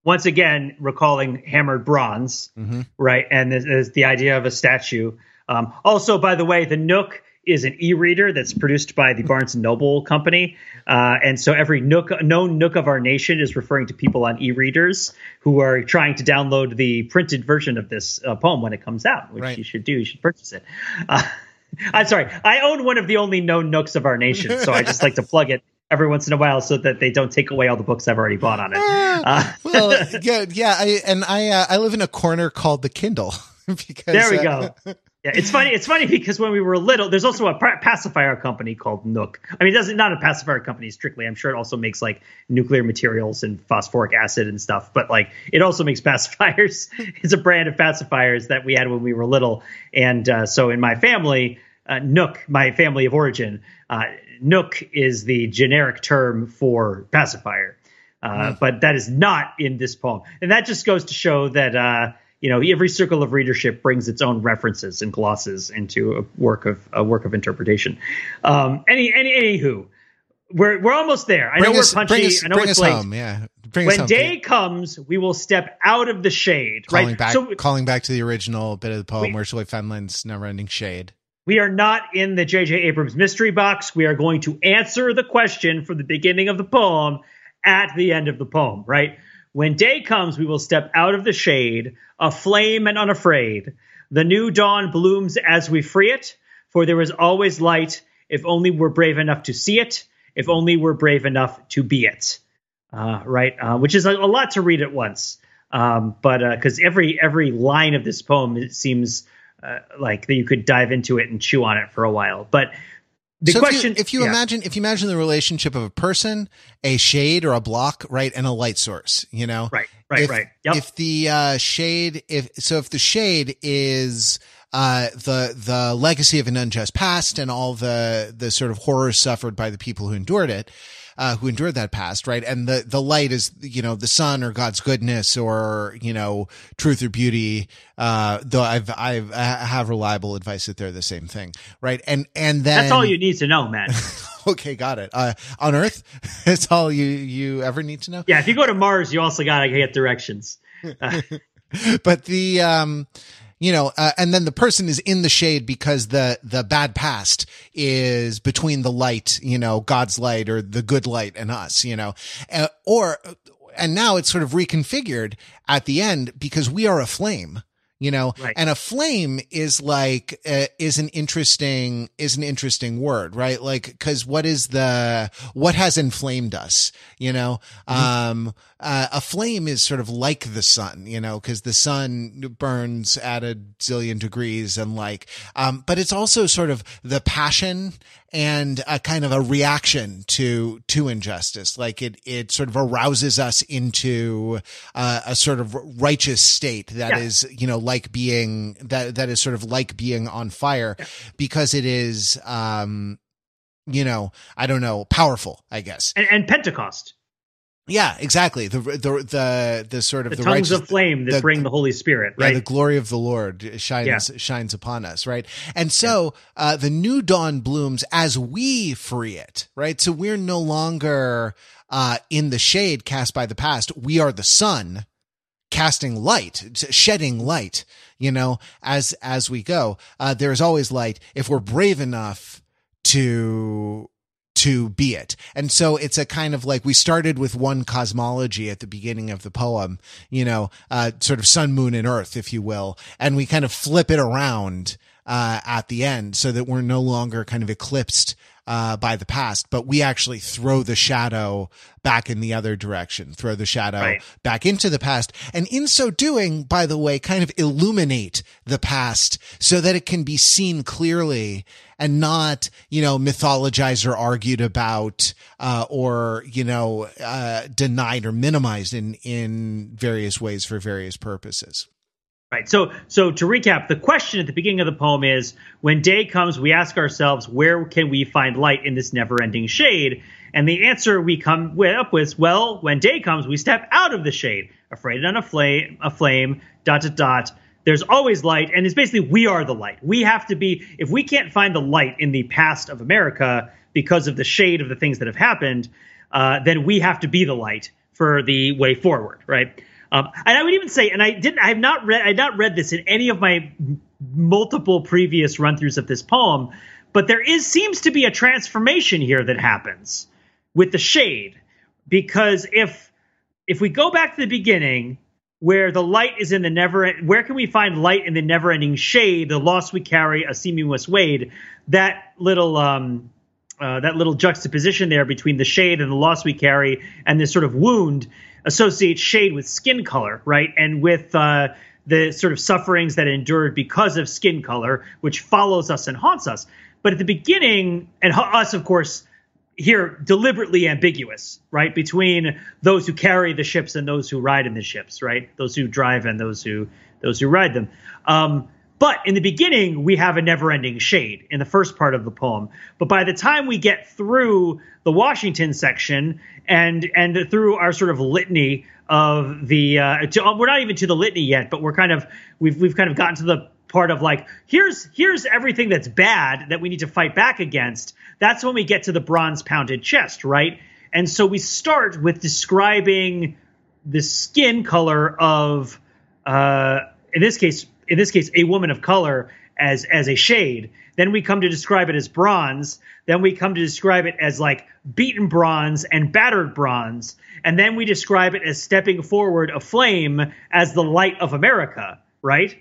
Once again, recalling hammered bronze, Mhm. right? And this is the idea of a statue. Um, also, by the way, the Nook is an e-reader that's produced by the Barnes and Noble company, uh, and so every Nook, known Nook of our nation, is referring to people on e-readers who are trying to download the printed version of this uh, poem when it comes out, which Right. you should do. You should purchase it. Uh, [LAUGHS] I'm sorry, I own one of the only known Nooks of our nation, so I just like to plug it every once in a while so that they don't take away all the books I've already bought on it. Uh, well, [LAUGHS] yeah, yeah. I, and I, uh, I live in a corner called the Kindle [LAUGHS] because There we uh, go. Yeah, it's funny. It's funny because when we were little, there's also a pacifier company called Nook. I mean, it doesn't not a pacifier company strictly. I'm sure it also makes like nuclear materials and phosphoric acid and stuff. But like, it also makes [LAUGHS] pacifiers. it's a brand of pacifiers that we had when we were little. And uh, so in my family, uh, Nook, my family of origin, uh, Nook is the generic term for pacifier. Uh, But that is not in this poem, and that just goes to show that uh, you know every circle of readership brings its own references and glosses into a work of a work of interpretation. Um, any any anywho, we're we're almost there. I Bring know us, we're punchy. bring us, I know bring it's us late. home. Yeah, bring When home. day Pete. comes, we will step out of the shade. calling right. back, So calling back to the original bit of the poem, We- where Fenland's never-ending shade. We are not in the J.J. Abrams mystery box. We are going to answer the question from the beginning of the poem at the end of the poem, right? When day comes, we will step out of the shade, aflame and unafraid. The new dawn blooms as we free it, for there is always light if only we're brave enough to see it, if only we're brave enough to be it. Uh, right? Uh, which is a, a lot to read at once. Um, but because every every line of this poem it seems uh, like that you could dive into it and chew on it for a while. But the so question, if you, if you yeah. imagine if you imagine the relationship of a person, a shade or a block, right, and a light source, you know, right, right, if, right, yep, If the uh, shade, if so, if the shade is uh, the the legacy of an unjust past and all the the sort of horrors suffered by the people who endured it, uh, who endured that past, right? And the the light is you know the sun or God's goodness or you know truth or beauty. Uh, though I've I've I have reliable advice that they're the same thing, right? And and then that's all you need to know, man. [LAUGHS] okay, got it. Uh, on Earth, [LAUGHS] that's all you you ever need to know. Yeah, if you go to Mars, you also gotta get directions. [LAUGHS] But the um, you know, uh, and then the person is in the shade because the the bad past is between the light, you know, God's light or the good light and us, you know, uh, or and now it's sort of reconfigured at the end because we are a flame you know right. and a flame is like uh, is an interesting is an interesting word right like because what is the what has inflamed us you know mm-hmm. um uh, a flame is sort of like the sun you know because the sun burns at a zillion degrees and like um but it's also sort of the passion and a kind of a reaction to to injustice like it it sort of arouses us into uh, a sort of righteous state that yeah. is you know like being that that is sort of like being on fire yeah. because it is um you know i don't know powerful i guess and, and pentecost yeah, exactly. The the the the sort of the, the tongues of flame that the, bring the Holy Spirit, right? Yeah, the glory of the Lord shines yeah. shines upon us, right? And so uh, the new dawn blooms as we free it, right? So we're no longer uh, in the shade cast by the past. We are the sun casting light, shedding light. You know, as as we go, uh, there is always light if we're brave enough to to be it. And so it's a kind of like we started with one cosmology at the beginning of the poem, you know, uh, sort of sun, moon, and earth, if you will. And we kind of flip it around, uh, at the end so that we're no longer kind of eclipsed uh, by the past, but we actually throw the shadow back in the other direction, throw the shadow right. back into the past. And in so doing, by the way, kind of illuminate the past so that it can be seen clearly and not, you know, mythologized or argued about, uh, or, you know, uh, denied or minimized in, in various ways for various purposes. Right. So, so to recap, the question at the beginning of the poem is: When day comes, we ask ourselves, where can we find light in this never-ending shade? And the answer we come up with, well, when day comes, we step out of the shade, afraid on a flame, dot dot dot. There's always light, and it's basically we are the light. We have to be. If we can't find the light in the past of America because of the shade of the things that have happened, uh, then we have to be the light for the way forward, right? Um, and I would even say, and I didn't, I have not read, I not read this in any of my multiple previous run throughs of this poem, but there is seems to be a transformation here that happens with the shade, because if if we go back to the beginning, where the light is in the never, where can we find light in the never-ending shade? The loss we carry, a seamless wade. That little um, uh, that little juxtaposition there between the shade and the loss we carry and this sort of wound associates shade with skin color, right? And with uh, the sort of sufferings that endured because of skin color, which follows us and haunts us. But at the beginning, and us, of course, here deliberately ambiguous, right? Between those who carry the ships and those who ride in the ships, right? Those who drive and those who those who ride them. Um, but in the beginning, we have a never ending shade in the first part of the poem. But by the time we get through the Washington section and and through our sort of litany of the uh, to, we're not even to the litany yet, but we're kind of we've we've kind of gotten to the part of like here's here's everything that's bad that we need to fight back against. That's when we get to the bronze pounded chest, right? And so we start with describing the skin color of uh, in this case in this case, a woman of color as as a shade. Then we come to describe it as bronze. Then we come to describe it as like beaten bronze and battered bronze. And then we describe it as stepping forward a flame as the light of America, right?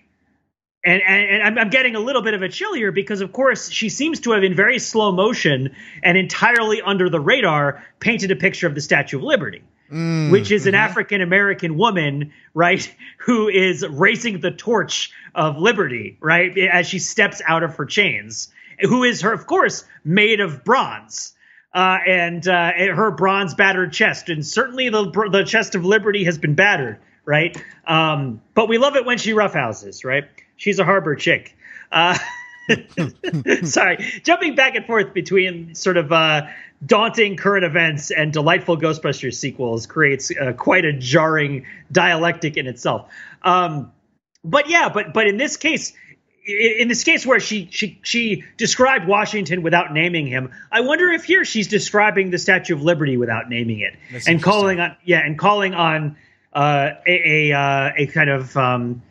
And, and, and I'm, getting a little bit of a chill here because, of course, she seems to have, in very slow motion and entirely under the radar, painted a picture of the Statue of Liberty mm, which is an mm-hmm. African American woman, right, [LAUGHS] who is raising the torch of liberty, right, as she steps out of her chains, who is her, of course, made of bronze. Uh, and uh, her bronze battered chest, and certainly the the chest of liberty has been battered, right? Um, but we love it when she roughhouses, right? She's a harbor chick. Uh, [LAUGHS] [LAUGHS] sorry, jumping back and forth between sort of uh, daunting current events and delightful Ghostbusters sequels creates uh, quite a jarring dialectic in itself. Um, but yeah, but but in this case, in this case where she she she described Washington without naming him, I wonder if here she's describing the Statue of Liberty without naming it That's and calling on yeah and calling on uh, a a, uh, a kind of um,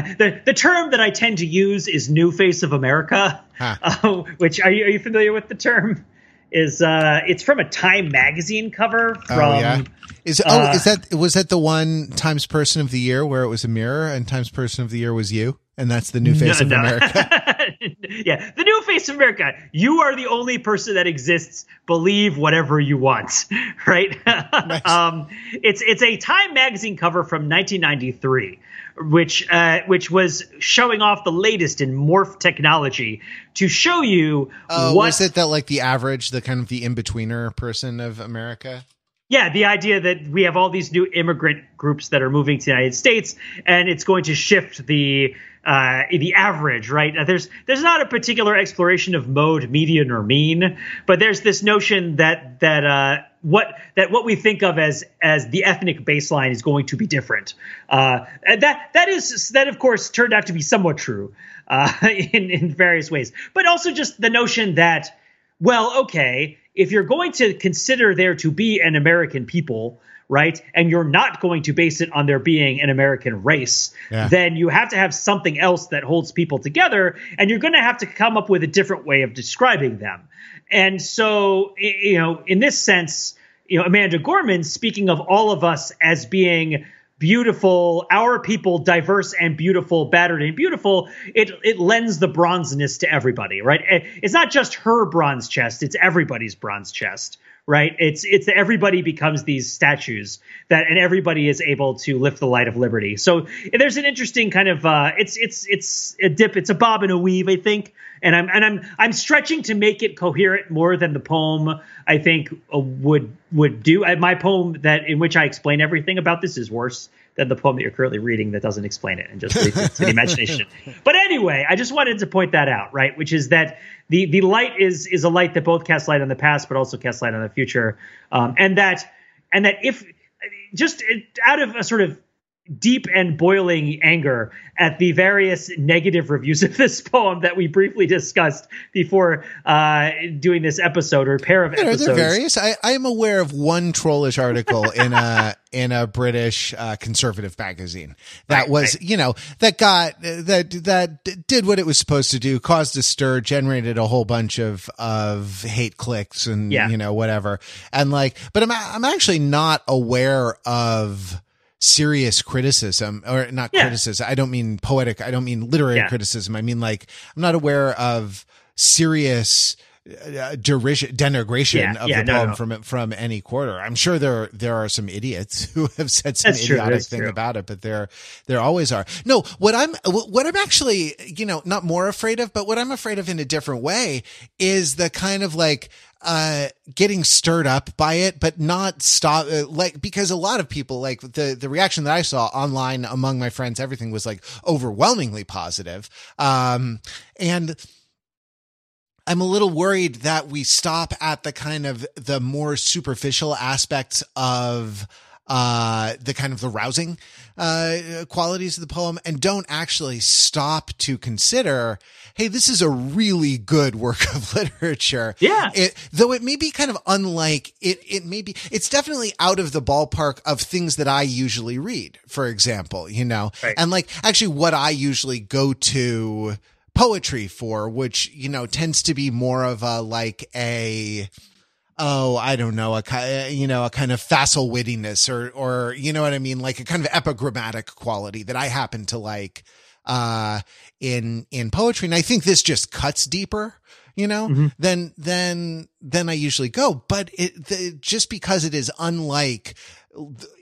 the the term that I tend to use is "new face of America," huh. [LAUGHS] uh, which are you are you familiar with the term? Is uh, it's from a Time magazine cover from. Oh, yeah. Is oh uh, is that was that the one Times Person of the Year where it was a mirror and Times Person of the Year was you and that's the new face no, of no. America. [LAUGHS] [LAUGHS] yeah, the new face of America. You are the only person that exists. Believe whatever you want, [LAUGHS] right? Nice. [LAUGHS] um, it's it's a Time magazine cover from 1993 which uh, which was showing off the latest in morph technology to show you uh, what was it that like the average, the kind of the in betweener person of America. Yeah, the idea that we have all these new immigrant groups that are moving to the United States, and it's going to shift the uh, the average, right? There's there's not a particular exploration of mode, median, or mean, but there's this notion that that uh, what that what we think of as as the ethnic baseline is going to be different. Uh, that that is that of course turned out to be somewhat true uh, [LAUGHS] in in various ways, but also just the notion that well, okay, if you're going to consider there to be an American people right? And you're not going to base it on there being an American race, yeah. then you have to have something else that holds people together, and you're going to have to come up with a different way of describing them. And so, you know, in this sense, you know, Amanda Gorman speaking of all of us as being beautiful, our people diverse and beautiful, battered and beautiful, it it lends the bronzeness to everybody, right? Eh, it's not just her bronze chest, it's everybody's bronze chest, right? It's it's everybody becomes these statues that, and everybody is able to lift the light of liberty. So there's an interesting kind of uh, it's it's it's a dip, it's a bob and a weave, I think. And I'm and I'm I'm stretching to make it coherent more than the poem I think uh, would would do. My poem that in which I explain everything about this is worse than the poem that you're currently reading that doesn't explain it and just leaves it to the imagination. [LAUGHS] But anyway, I just wanted to point that out, right? Which is that the the light is is a light that both casts light on the past, but also casts light on the future, um, and that and that if just out of a sort of deep and boiling anger at the various negative reviews of this poem that we briefly discussed before uh, doing this episode or pair of episodes. Are there various? I, I am aware of one trollish article in a [LAUGHS] in a British uh, conservative magazine that right, was, right. you know, that got that that did what it was supposed to do, caused a stir, generated a whole bunch of of hate clicks and yeah. you know whatever, and like, but I'm I'm actually not aware of serious criticism or not yeah. criticism. I don't mean poetic. I don't mean literary yeah. criticism. I mean like I'm not aware of serious uh, derision denigration yeah, of yeah, the poem no, no. from from any quarter. I'm sure there there are some idiots [LAUGHS] who have said some That's idiotic thing true. about it, but there there always are. No, what I'm what I'm actually you know not more afraid of, but what I'm afraid of in a different way is the kind of like uh getting stirred up by it but not stop uh, like because a lot of people like the the reaction that i saw online among my friends everything was like overwhelmingly positive um and I'm a little worried that we stop at the kind of the more superficial aspects of uh the kind of the rousing uh qualities of the poem and don't actually stop to consider hey, this is a really good work [LAUGHS] of literature. Yeah. It, though it may be kind of unlike it, it may be, it's definitely out of the ballpark of things that I usually read, for example, you know, right. and like actually what I usually go to poetry for, which, you know, tends to be more of a, like a, oh, I don't know, a you know, a kind of facile wittiness or, or, you know what I mean? Like a kind of epigrammatic quality that I happen to like uh, in in poetry, and I think this just cuts deeper you know, mm-hmm. than than than I usually go. But it the, just because it is unlike,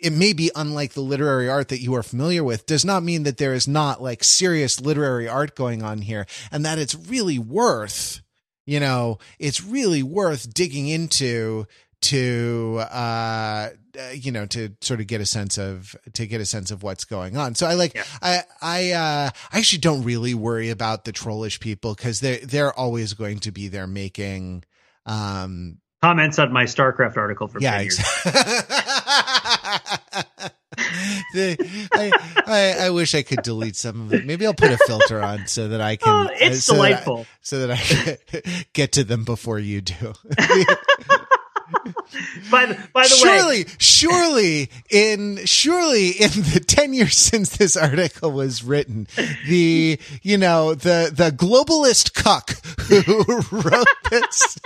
it may be unlike the literary art that you are familiar with, does not mean that there is not like serious literary art going on here, and that it's really worth, you know, it's really worth digging into to uh, uh, you know to sort of get a sense of to get a sense of what's going on so i like yeah. i i uh i actually don't really worry about the trollish people because they're they're always going to be there making um comments on my starcraft article for yeah exactly. [LAUGHS] the, I, I, I wish I could delete some of it. Maybe I'll put a filter on so that I can. Oh, it's so delightful. That I, so that I can [LAUGHS] get to them before you do. [LAUGHS] [LAUGHS] by the, by the surely, way, surely in surely in the ten years since this article was written, the you know the the globalist cuck who [LAUGHS] wrote this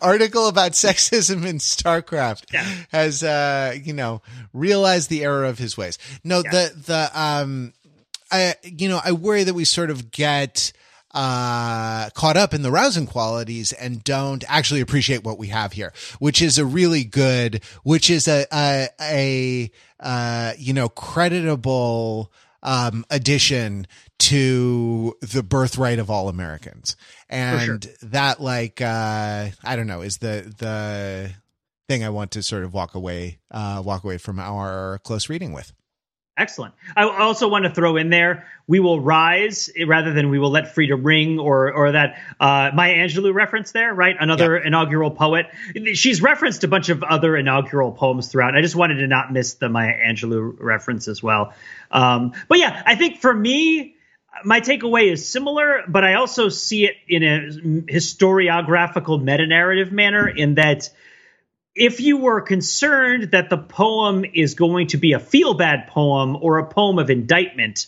article about sexism in StarCraft yeah. has uh you know realized the error of his ways. No, yeah. the the um I you know I worry that we sort of get uh, caught up in the rousing qualities and don't actually appreciate what we have here, which is a really good, which is a, a, a uh, you know, creditable, um, addition to the birthright of all Americans. And sure. that like, uh, I don't know, is the, the thing I want to sort of walk away, uh, walk away from our close reading with. Excellent. I also want to throw in there, we will rise rather than we will let freedom ring or or that uh, Maya Angelou reference there, right? Another yeah. inaugural poet. She's referenced a bunch of other inaugural poems throughout. I just wanted to not miss the Maya Angelou reference as well. Um, but yeah, I think for me, my takeaway is similar, but I also see it in a historiographical meta narrative manner in that – if you were concerned that the poem is going to be a feel bad poem or a poem of indictment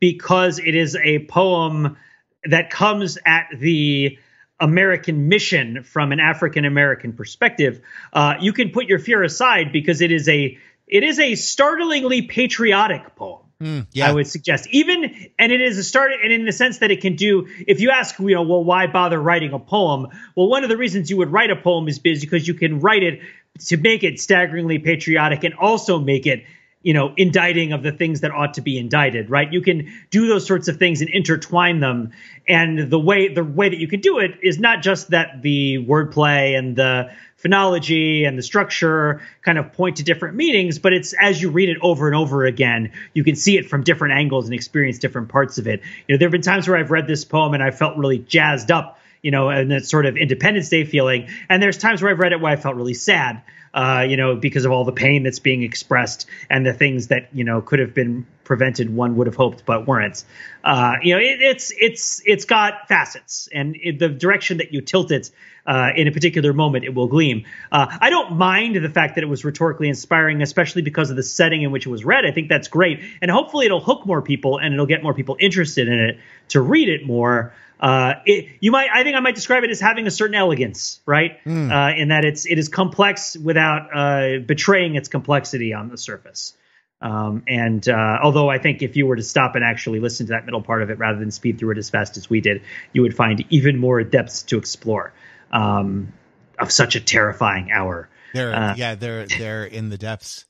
because it is a poem that comes at the American mission from an African American perspective, uh, you can put your fear aside because it is a it is a startlingly patriotic poem. Mm, yeah. I would suggest even, and it is a start, and in the sense that it can do. If you ask, you know, well, why bother writing a poem? Well, one of the reasons you would write a poem is because you can write it to make it staggeringly patriotic and also make it you know indicting of the things that ought to be indicted right you can do those sorts of things and intertwine them and the way the way that you can do it is not just that the wordplay and the phonology and the structure kind of point to different meanings, but it's as you read it over and over again, you can see it from different angles and experience different parts of it. You know, there have been times where I've read this poem and I felt really jazzed up, you know, and that sort of Independence Day feeling. And there's times where I've read it where I felt really sad. Uh, you know, because of all the pain that's being expressed and the things that you know could have been prevented, one would have hoped, but weren't. Uh, you know, it, it's it's it's got facets, and it, the direction that you tilt it uh, in a particular moment, it will gleam. Uh, I don't mind the fact that it was rhetorically inspiring, especially because of the setting in which it was read. I think that's great, and hopefully it'll hook more people and it'll get more people interested in it to read it more. Uh, it, you might, I think, I might describe it as having a certain elegance, right? Mm. Uh, in that it's it is complex without uh, betraying its complexity on the surface. Um, and uh, although I think if you were to stop and actually listen to that middle part of it rather than speed through it as fast as we did, you would find even more depths to explore um, of such a terrifying hour. They're uh, yeah, they're they're in the depths.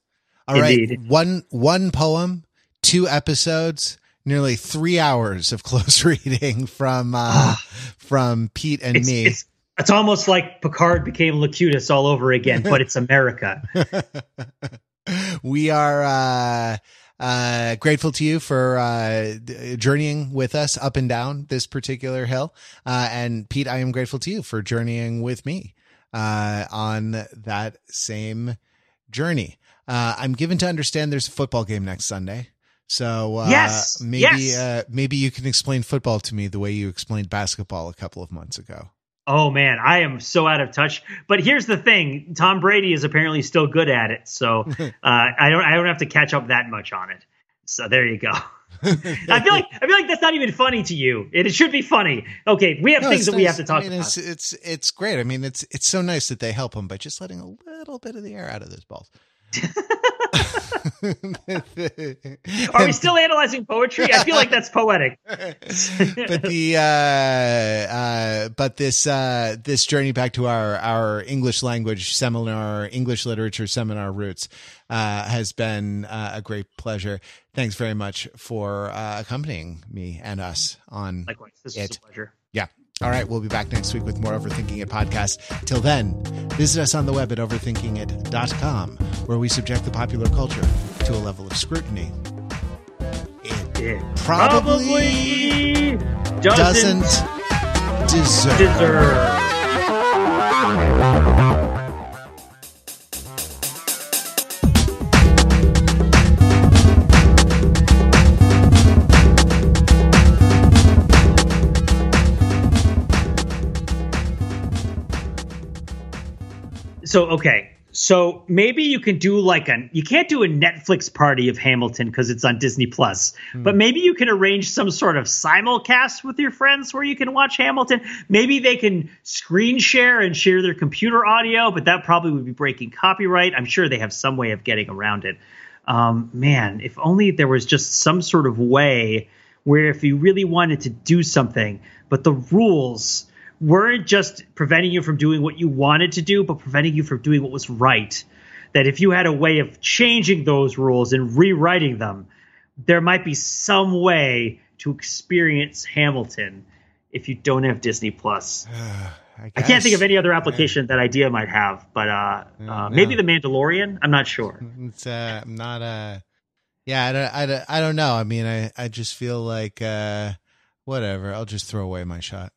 All indeed. right, one one poem, two episodes, nearly three hours of [LAUGHS] close reading from uh, ah. from Pete and it's, me. It's, it's almost like Picard became Locutus all over again, but it's America. [LAUGHS] we are uh, uh, grateful to you for uh, journeying with us up and down this particular hill. Uh, and Pete, I am grateful to you for journeying with me uh, on that same journey. Uh, I'm given to understand there's a football game next Sunday. So uh, yes, maybe yes. maybe you can explain football to me the way you explained basketball a couple of months ago. Oh man, I am so out of touch. But here's the thing: Tom Brady is apparently still good at it, so [LAUGHS] uh, I don't I don't have to catch up that much on it. So there you go. [LAUGHS] I feel like I feel like that's not even funny to you. It, it should be funny. Okay, we have no, things that nice. we have to talk I mean, about. It's, it's it's great. I mean, it's it's so nice that they help him by just letting a little bit of the air out of those balls. [LAUGHS] Are we still analyzing poetry? I feel like that's poetic. [LAUGHS] but the uh, uh, but this uh, this journey back to our our English language seminar, English literature seminar roots, uh, has been uh, a great pleasure. Thanks very much for uh, accompanying me and us on Likewise, this it. a pleasure. Yeah. All right, we'll be back next week with more Overthinking It podcast. Till then, visit us on the web at overthinkingit.com, where we subject the popular culture to a level of scrutiny it, it probably, probably doesn't, doesn't deserve. deserve. So okay, so maybe you can do like a you can't do a Netflix party of Hamilton because it's on Disney Plus, hmm. but maybe you can arrange some sort of simulcast with your friends where you can watch Hamilton. Maybe they can screen share and share their computer audio, but that probably would be breaking copyright. I'm sure they have some way of getting around it. Um, man, if only there was just some sort of way where if you really wanted to do something, but the rules weren't just preventing you from doing what you wanted to do, but preventing you from doing what was right. That if you had a way of changing those rules and rewriting them, there might be some way to experience Hamilton if you don't have Disney Plus. [SIGHS] I, I, can't think of any other application that idea might have, but uh, uh, maybe The Mandalorian. I'm not sure. [LAUGHS] It's uh, not a. Uh, yeah, I don't, I, don't, I don't know. I mean, I, I just feel like uh, whatever. I'll just throw away my shot.